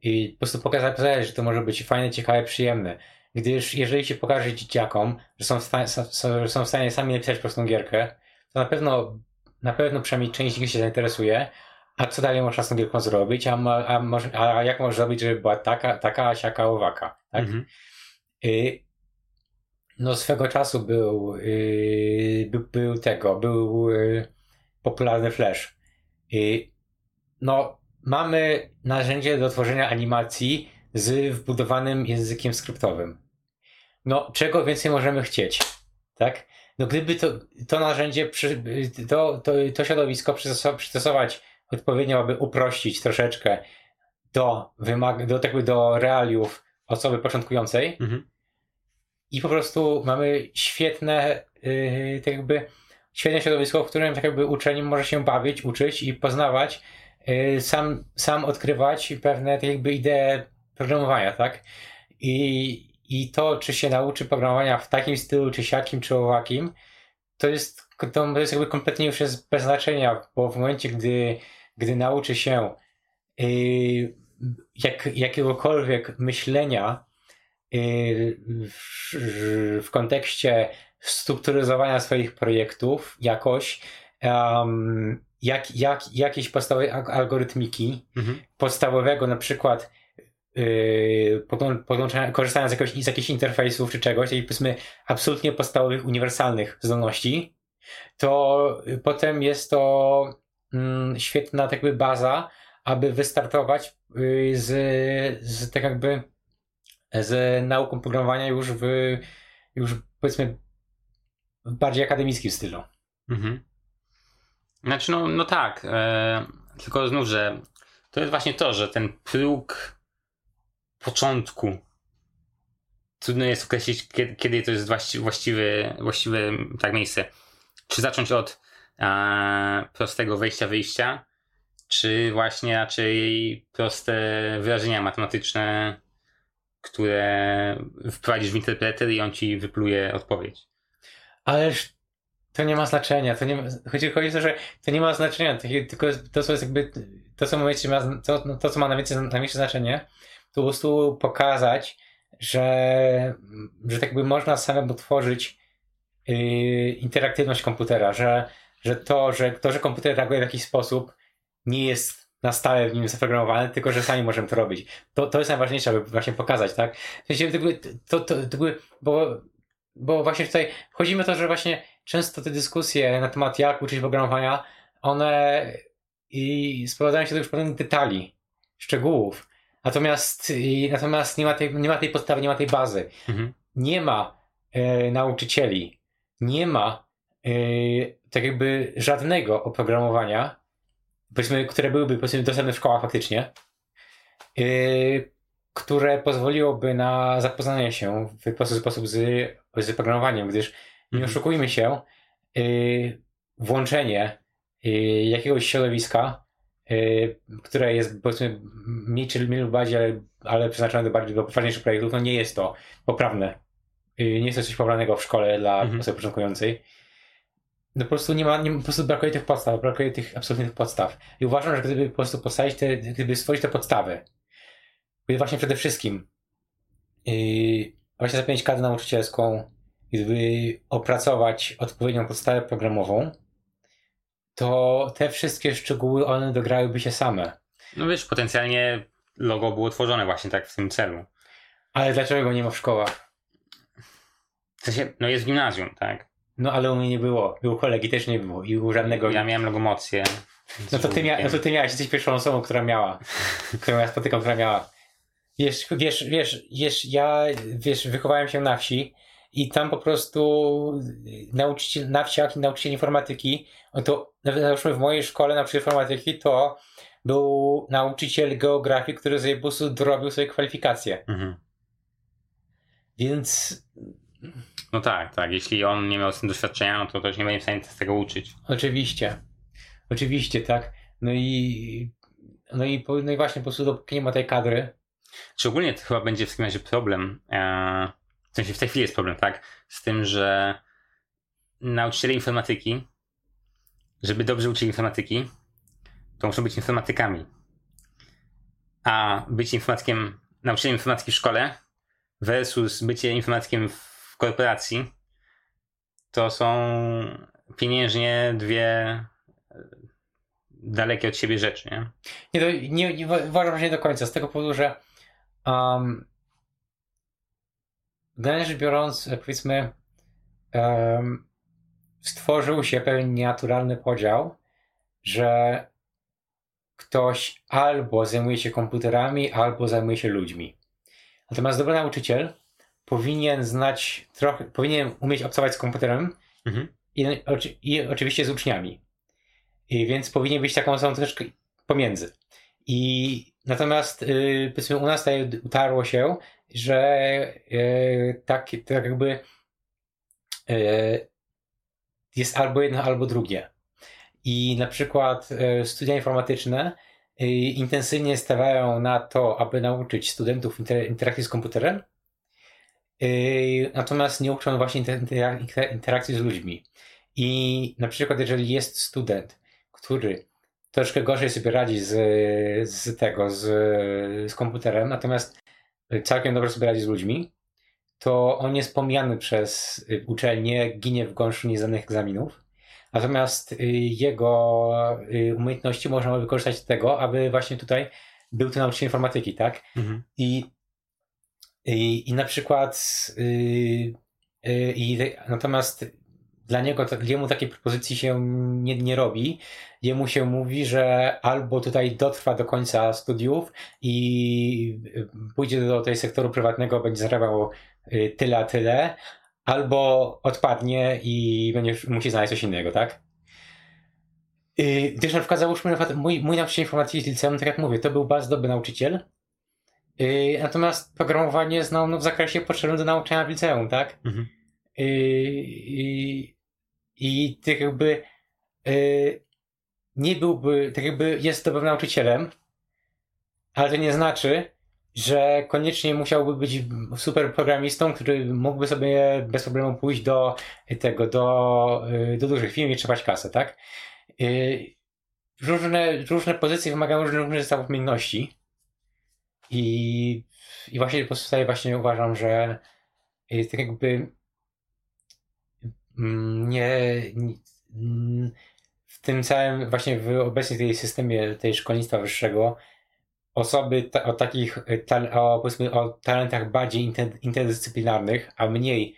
[SPEAKER 2] I po prostu pokazać, że to może być fajne, ciekawe, przyjemne. Gdyż jeżeli się pokaże dzieciakom, że są w stanie, są, są w stanie sami napisać prostą gierkę, to na pewno, na pewno przynajmniej część nich się zainteresuje, a co dalej można z tą gierką zrobić? A, a, a jak można zrobić, żeby była taka, taka, siaka, owaka? Tak? Mhm. Y, no swego czasu był, y, by, był tego, był y, popularny Flash. Y, no mamy narzędzie do tworzenia animacji z wbudowanym językiem skryptowym. No czego więcej możemy chcieć? Tak? No gdyby to, to narzędzie, przy, to, to, to środowisko przystosować odpowiednio, aby uprościć troszeczkę do wymag do, tak do realiów osoby początkującej. Mhm. I po prostu mamy świetne, yy, tak jakby, świetne środowisko, w którym tak jakby uczeń może się bawić, uczyć i poznawać, yy, sam, sam odkrywać pewne tak jakby idee programowania, tak? I, I to, czy się nauczy programowania w takim stylu, czy siakim, czy owakim, to jest, to jest jakby kompletnie już jest bez znaczenia, bo w momencie, gdy gdy nauczy się yy, jak, jakiegokolwiek myślenia yy, w, w, kontekście strukturyzowania swoich projektów jakoś, um, jak, jak, jakiejś podstawowej algorytmiki, mhm. podstawowego na przykład yy, podłączenia, korzystając z, jakoś, z jakichś interfejsów czy czegoś, i powiedzmy absolutnie podstawowych, uniwersalnych zdolności, to potem jest to świetna tak jakby baza, aby wystartować y, z, z tak jakby z nauką programowania już w już powiedzmy w bardziej akademickim stylu. Mhm.
[SPEAKER 1] Znaczy no, no tak, e, tylko znów, że to jest właśnie to, że ten próg początku trudno jest określić, kiedy, kiedy to jest właściwe, właściwe tak miejsce. Czy zacząć od prostego wejścia-wyjścia, czy właśnie raczej proste wyrażenia matematyczne, które wprowadzisz w interpreter i on ci wypluje odpowiedź.
[SPEAKER 2] Ależ to nie ma znaczenia. To nie ma, chodzi, chodzi o to, że to nie ma znaczenia, tylko to, co jest jakby, to, co, ma, to, no, to, co ma najwięcej, największe znaczenie, to po prostu pokazać, że, że tak by można samemu tworzyć yy, interaktywność komputera, że że to, że to, że komputer reaguje w jakiś sposób, nie jest na stałe w nim zaprogramowane, tylko że sami możemy to robić. To, to jest najważniejsze, aby właśnie pokazać, tak? W sensie, to, to, to, bo, bo właśnie tutaj chodzi o to, że właśnie często te dyskusje na temat jak uczyć programowania, one i sprowadzają się do już pewnych detali, szczegółów. Natomiast, i, natomiast nie, ma tej, nie ma tej podstawy, nie ma tej bazy. Mhm. Nie ma e, nauczycieli, nie ma e, tak jakby żadnego oprogramowania, powiedzmy, które byłyby powiedzmy dostępne w szkołach faktycznie, yy, które pozwoliłoby na zapoznanie się w prosty sposób z, z programowaniem, gdyż nie mhm. oszukujmy się, yy, włączenie yy, jakiegoś środowiska, yy, które jest powiedzmy mniej czy mniej lub bardziej, ale, ale przeznaczone do bardziej do poważniejszych projektów, no nie jest to poprawne. Yy, nie jest to coś poprawnego w szkole dla mhm. osoby początkującej no po prostu nie ma, nie, po prostu brakuje tych podstaw, brakuje tych absolutnych podstaw. I uważam, że gdyby po prostu postawić te, gdyby stworzyć te podstawy, gdyby właśnie przede wszystkim yy, właśnie zapełnić kadrę nauczycielską, gdyby opracować odpowiednią podstawę programową, to te wszystkie szczegóły, one dograłyby się same.
[SPEAKER 1] No wiesz, potencjalnie logo było tworzone właśnie tak w tym celu.
[SPEAKER 2] Ale dlaczego go nie ma w szkołach?
[SPEAKER 1] W sensie, no jest gimnazjum, tak?
[SPEAKER 2] No ale u mnie nie było. U kolegi też nie było. I u żadnego...
[SPEAKER 1] Ja miałem logomocję.
[SPEAKER 2] No to ty, mia... no to ty miałeś, jesteś pierwszą osobą, która miała. którą ja spotykam, która miała. Wiesz, wiesz, wiesz, wiesz, ja wiesz, wychowałem się na wsi i tam po prostu nauczyciel na wsiach i nauczyciel informatyki, no to załóżmy w mojej szkole nauczyciel informatyki to był nauczyciel geografii, który sobie po prostu dorobił sobie kwalifikacje.
[SPEAKER 1] Mhm.
[SPEAKER 2] Więc
[SPEAKER 1] No tak, tak. Jeśli on nie miał z tym doświadczenia, no to też nie będzie w stanie z tego uczyć.
[SPEAKER 2] oczywiście, oczywiście, tak. No i no i, no i właśnie po prostu dopóki nie ma tej kadry,
[SPEAKER 1] Szczególnie to chyba będzie w takim razie problem, e, w sensie w tej chwili jest problem, tak, z tym, że nauczyciele informatyki, żeby dobrze uczyli informatyki, to muszą być informatykami. A bycie informatykiem, nauczycielem informatyki w szkole versus bycie informatykiem w korporacji, to są pieniężnie dwie e, dalekie od siebie rzeczy, nie?
[SPEAKER 2] Nie, to nie, nie wa- uważam, że nie do końca, z tego powodu, że um, generalnie biorąc, e, powiedzmy, em, stworzył się pewien nienaturalny podział, że ktoś albo zajmuje się komputerami, albo zajmuje się ludźmi. Natomiast dobry nauczyciel powinien znać trochę, powinien umieć obcować z komputerem
[SPEAKER 1] Mhm.
[SPEAKER 2] i, oczy- i oczywiście z uczniami. I więc powinien być taką osobą troszeczkę pomiędzy. I natomiast yy, powiedzmy u nas tutaj utarło się, że yy, tak, tak jakby yy, jest albo jedno, albo drugie. I na przykład yy, studia informatyczne intensywnie stawiają na to, aby nauczyć studentów inter- interakcji z komputerem, natomiast nie uczą właśnie inter- inter- interakcji z ludźmi. I na przykład, jeżeli jest student, który troszkę gorzej sobie radzi z, z tego, z, z komputerem, natomiast całkiem dobrze sobie radzi z ludźmi, to on jest pomijany przez uczelnię, ginie w gąszczu nieznanych egzaminów. Natomiast y, jego y, umiejętności można wykorzystać do tego, aby właśnie tutaj był to nauczyciel informatyki, tak?
[SPEAKER 1] Mhm.
[SPEAKER 2] I, i, i na przykład y, y, i, natomiast dla niego, jemu takiej propozycji się nie, nie robi. Jemu się mówi, że albo tutaj dotrwa do końca studiów i y, pójdzie do tej sektoru prywatnego, będzie zarabiał y, tyle, a tyle, albo odpadnie i będzie musi znaleźć coś innego, tak? Gdyż na przykład załóżmy, mój, mój nauczyciel informatyki z liceum, tak jak mówię, to był bardzo dobry nauczyciel, Y, Natomiast programowanie znał no, w zakresie potrzebnym do nauczania w liceum, tak?
[SPEAKER 1] Mhm.
[SPEAKER 2] Y, I, i tak jakby y, nie byłby, tak jakby jest dobrym nauczycielem, ale to nie znaczy, że koniecznie musiałby być super programistą, który mógłby sobie bez problemu pójść do tego, do, y, do dużych firm i trzepać kasę, tak? Y, Różne, różne pozycje wymagają różnych, różnych zestawów umiejętności. I, I właśnie po prostu tutaj właśnie uważam, że y, tak jakby mm, nie, nie w tym całym właśnie w obecnie tej systemie tej szkolnictwa wyższego osoby ta, o takich y, tal, o, powiedzmy o talentach bardziej inter, interdyscyplinarnych, a mniej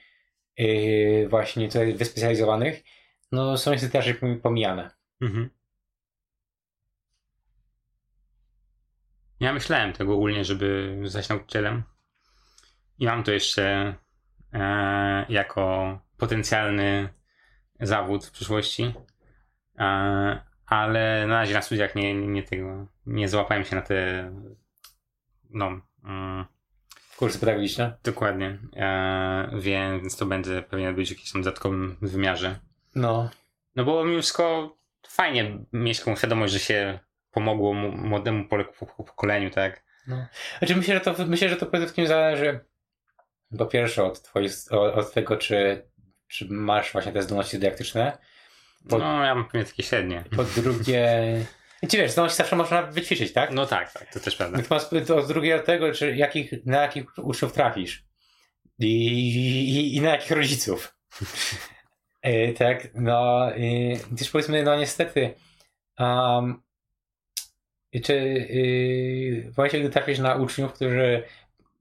[SPEAKER 2] yy, właśnie tutaj wyspecjalizowanych, no są niestety raczej pomijane.
[SPEAKER 1] Mhm. Ja myślałem tego ogólnie, żeby zostać nauczycielem. I mam to jeszcze e, jako potencjalny zawód w przyszłości. E, ale na razie na studiach nie, nie, tego. Nie złapałem się na te. No. Mm,
[SPEAKER 2] Kursy pedagogiczne.
[SPEAKER 1] dokładnie. E, więc to będzie powinien być w jakimś tam dodatkowym wymiarze.
[SPEAKER 2] No,
[SPEAKER 1] No bo mimo wszystko fajnie mieć taką świadomość, że się pomogło mu- młodemu pokoleniu, tak?
[SPEAKER 2] no. Znaczy myślę, że to, myślę, że to przede wszystkim zależy po pierwsze od, twojej, od, tego, czy, czy masz właśnie te zdolności dydaktyczne. Po-
[SPEAKER 1] No, ja mam pewnie takie średnie.
[SPEAKER 2] Po drugie, ci wiesz, zdolności zawsze można wyćwiczyć, tak?
[SPEAKER 1] No tak, tak, to też prawda.
[SPEAKER 2] Natomiast od drugie od tego, czy jakich, na jakich uczniów trafisz i, i, i na jakich rodziców. E, tak, no, e, gdyż powiedzmy, no niestety, um, czy yy, w momencie, gdy trafisz na uczniów, którzy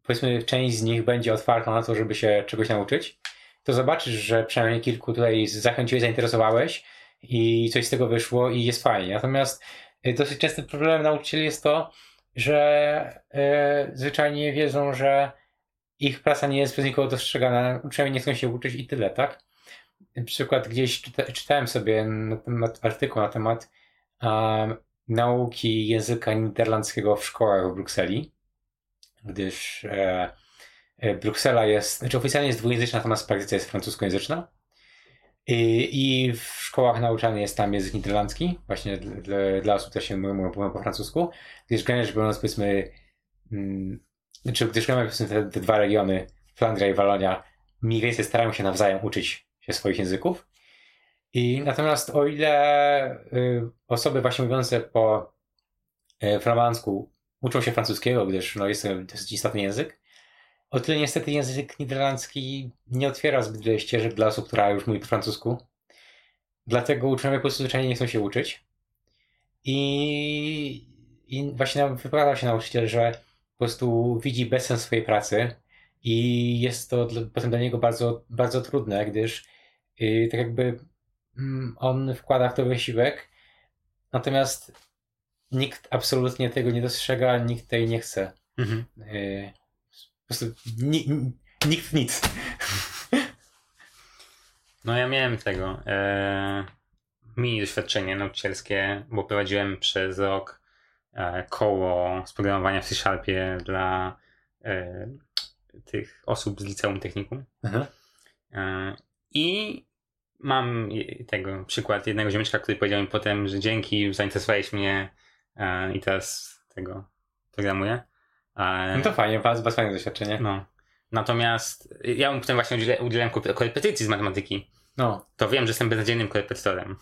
[SPEAKER 2] powiedzmy część z nich będzie otwarta na to, żeby się czegoś nauczyć, to zobaczysz, że przynajmniej kilku tutaj zachęciłeś, zainteresowałeś i coś z tego wyszło i jest fajnie. Natomiast y, dosyć częstym problemem nauczycieli jest to, że yy, zwyczajnie wiedzą, że ich praca nie jest przez nikogo dostrzegana, uczniowie nie chcą się uczyć i tyle, tak? Na przykład gdzieś czyta, czytałem sobie artykuł na temat um, nauki języka niderlandzkiego w szkołach w Brukseli, gdyż e, e, Bruksela jest, znaczy oficjalnie jest dwujęzyczna, natomiast w praktyce jest francuskojęzyczna. I, I w szkołach nauczany jest tam język niderlandzki, właśnie dla, dla osób, które się mówią, mówią po francusku, gdyż generalnie biorąc, powiedzmy, mm, znaczy, gdyż powiedzmy te, te dwa regiony, Flandria i Walonia, mniej więcej starają się nawzajem uczyć się swoich języków. I natomiast o ile y, osoby właśnie mówiące po y, flamandzku uczą się francuskiego, gdyż no, jest to dosyć istotny język, o tyle niestety język niderlandzki nie otwiera zbyt wiele ścieżek dla osób, która już mówi po francusku. Dlatego uczniowie po prostu nie chcą się uczyć. I, i właśnie wypowiada się nauczyciel, że po prostu widzi bezsens swojej pracy i jest to potem dla niego bardzo, bardzo trudne, gdyż yy, tak jakby on wkłada w to wysiłek, natomiast nikt absolutnie tego nie dostrzega, nikt tej nie chce. Mhm. Y, po prostu ni, nikt nic.
[SPEAKER 1] No ja miałem tego e, mini doświadczenie nauczycielskie, bo prowadziłem przez rok e, koło z programowania w C-Sharpie dla e, tych osób z liceum technikum. Mhm. E, I mam tego przykład jednego ziomeczka, który powiedział mi potem, że dzięki, zainteresowałeś mnie e, i teraz tego programuję.
[SPEAKER 2] E, no to fajnie, bardzo, fajne doświadczenie.
[SPEAKER 1] No. Natomiast ja mu potem właśnie udzielałem, udzielałem korepetycji z matematyki. No. To wiem, że jestem beznadziejnym korepetytorem.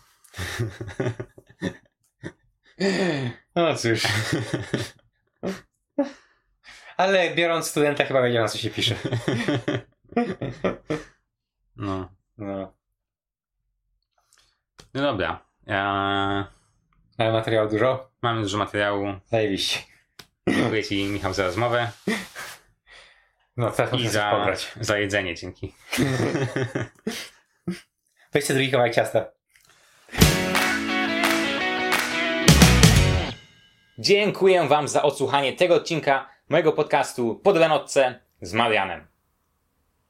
[SPEAKER 2] No cóż. Ale biorąc studenta chyba wiedział na co się pisze.
[SPEAKER 1] No. No. No dobra. Eee...
[SPEAKER 2] Mamy materiału dużo?
[SPEAKER 1] Mamy dużo materiału.
[SPEAKER 2] Zajebiście.
[SPEAKER 1] Dziękuję Ci, Michał, za rozmowę.
[SPEAKER 2] No, teraz
[SPEAKER 1] I za, pobrać. za jedzenie, dzięki.
[SPEAKER 2] Weźcie drugi kawałek ciasta.
[SPEAKER 1] Dziękuję Wam za odsłuchanie tego odcinka mojego podcastu Pod Lenotce z Marianem.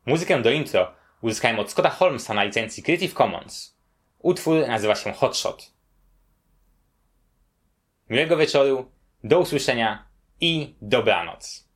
[SPEAKER 1] Muzykę do intro uzyskałem od Scotta Holmesa na licencji Creative Commons. Utwór nazywa się Hotshot. Miłego wieczoru, do usłyszenia i dobranoc.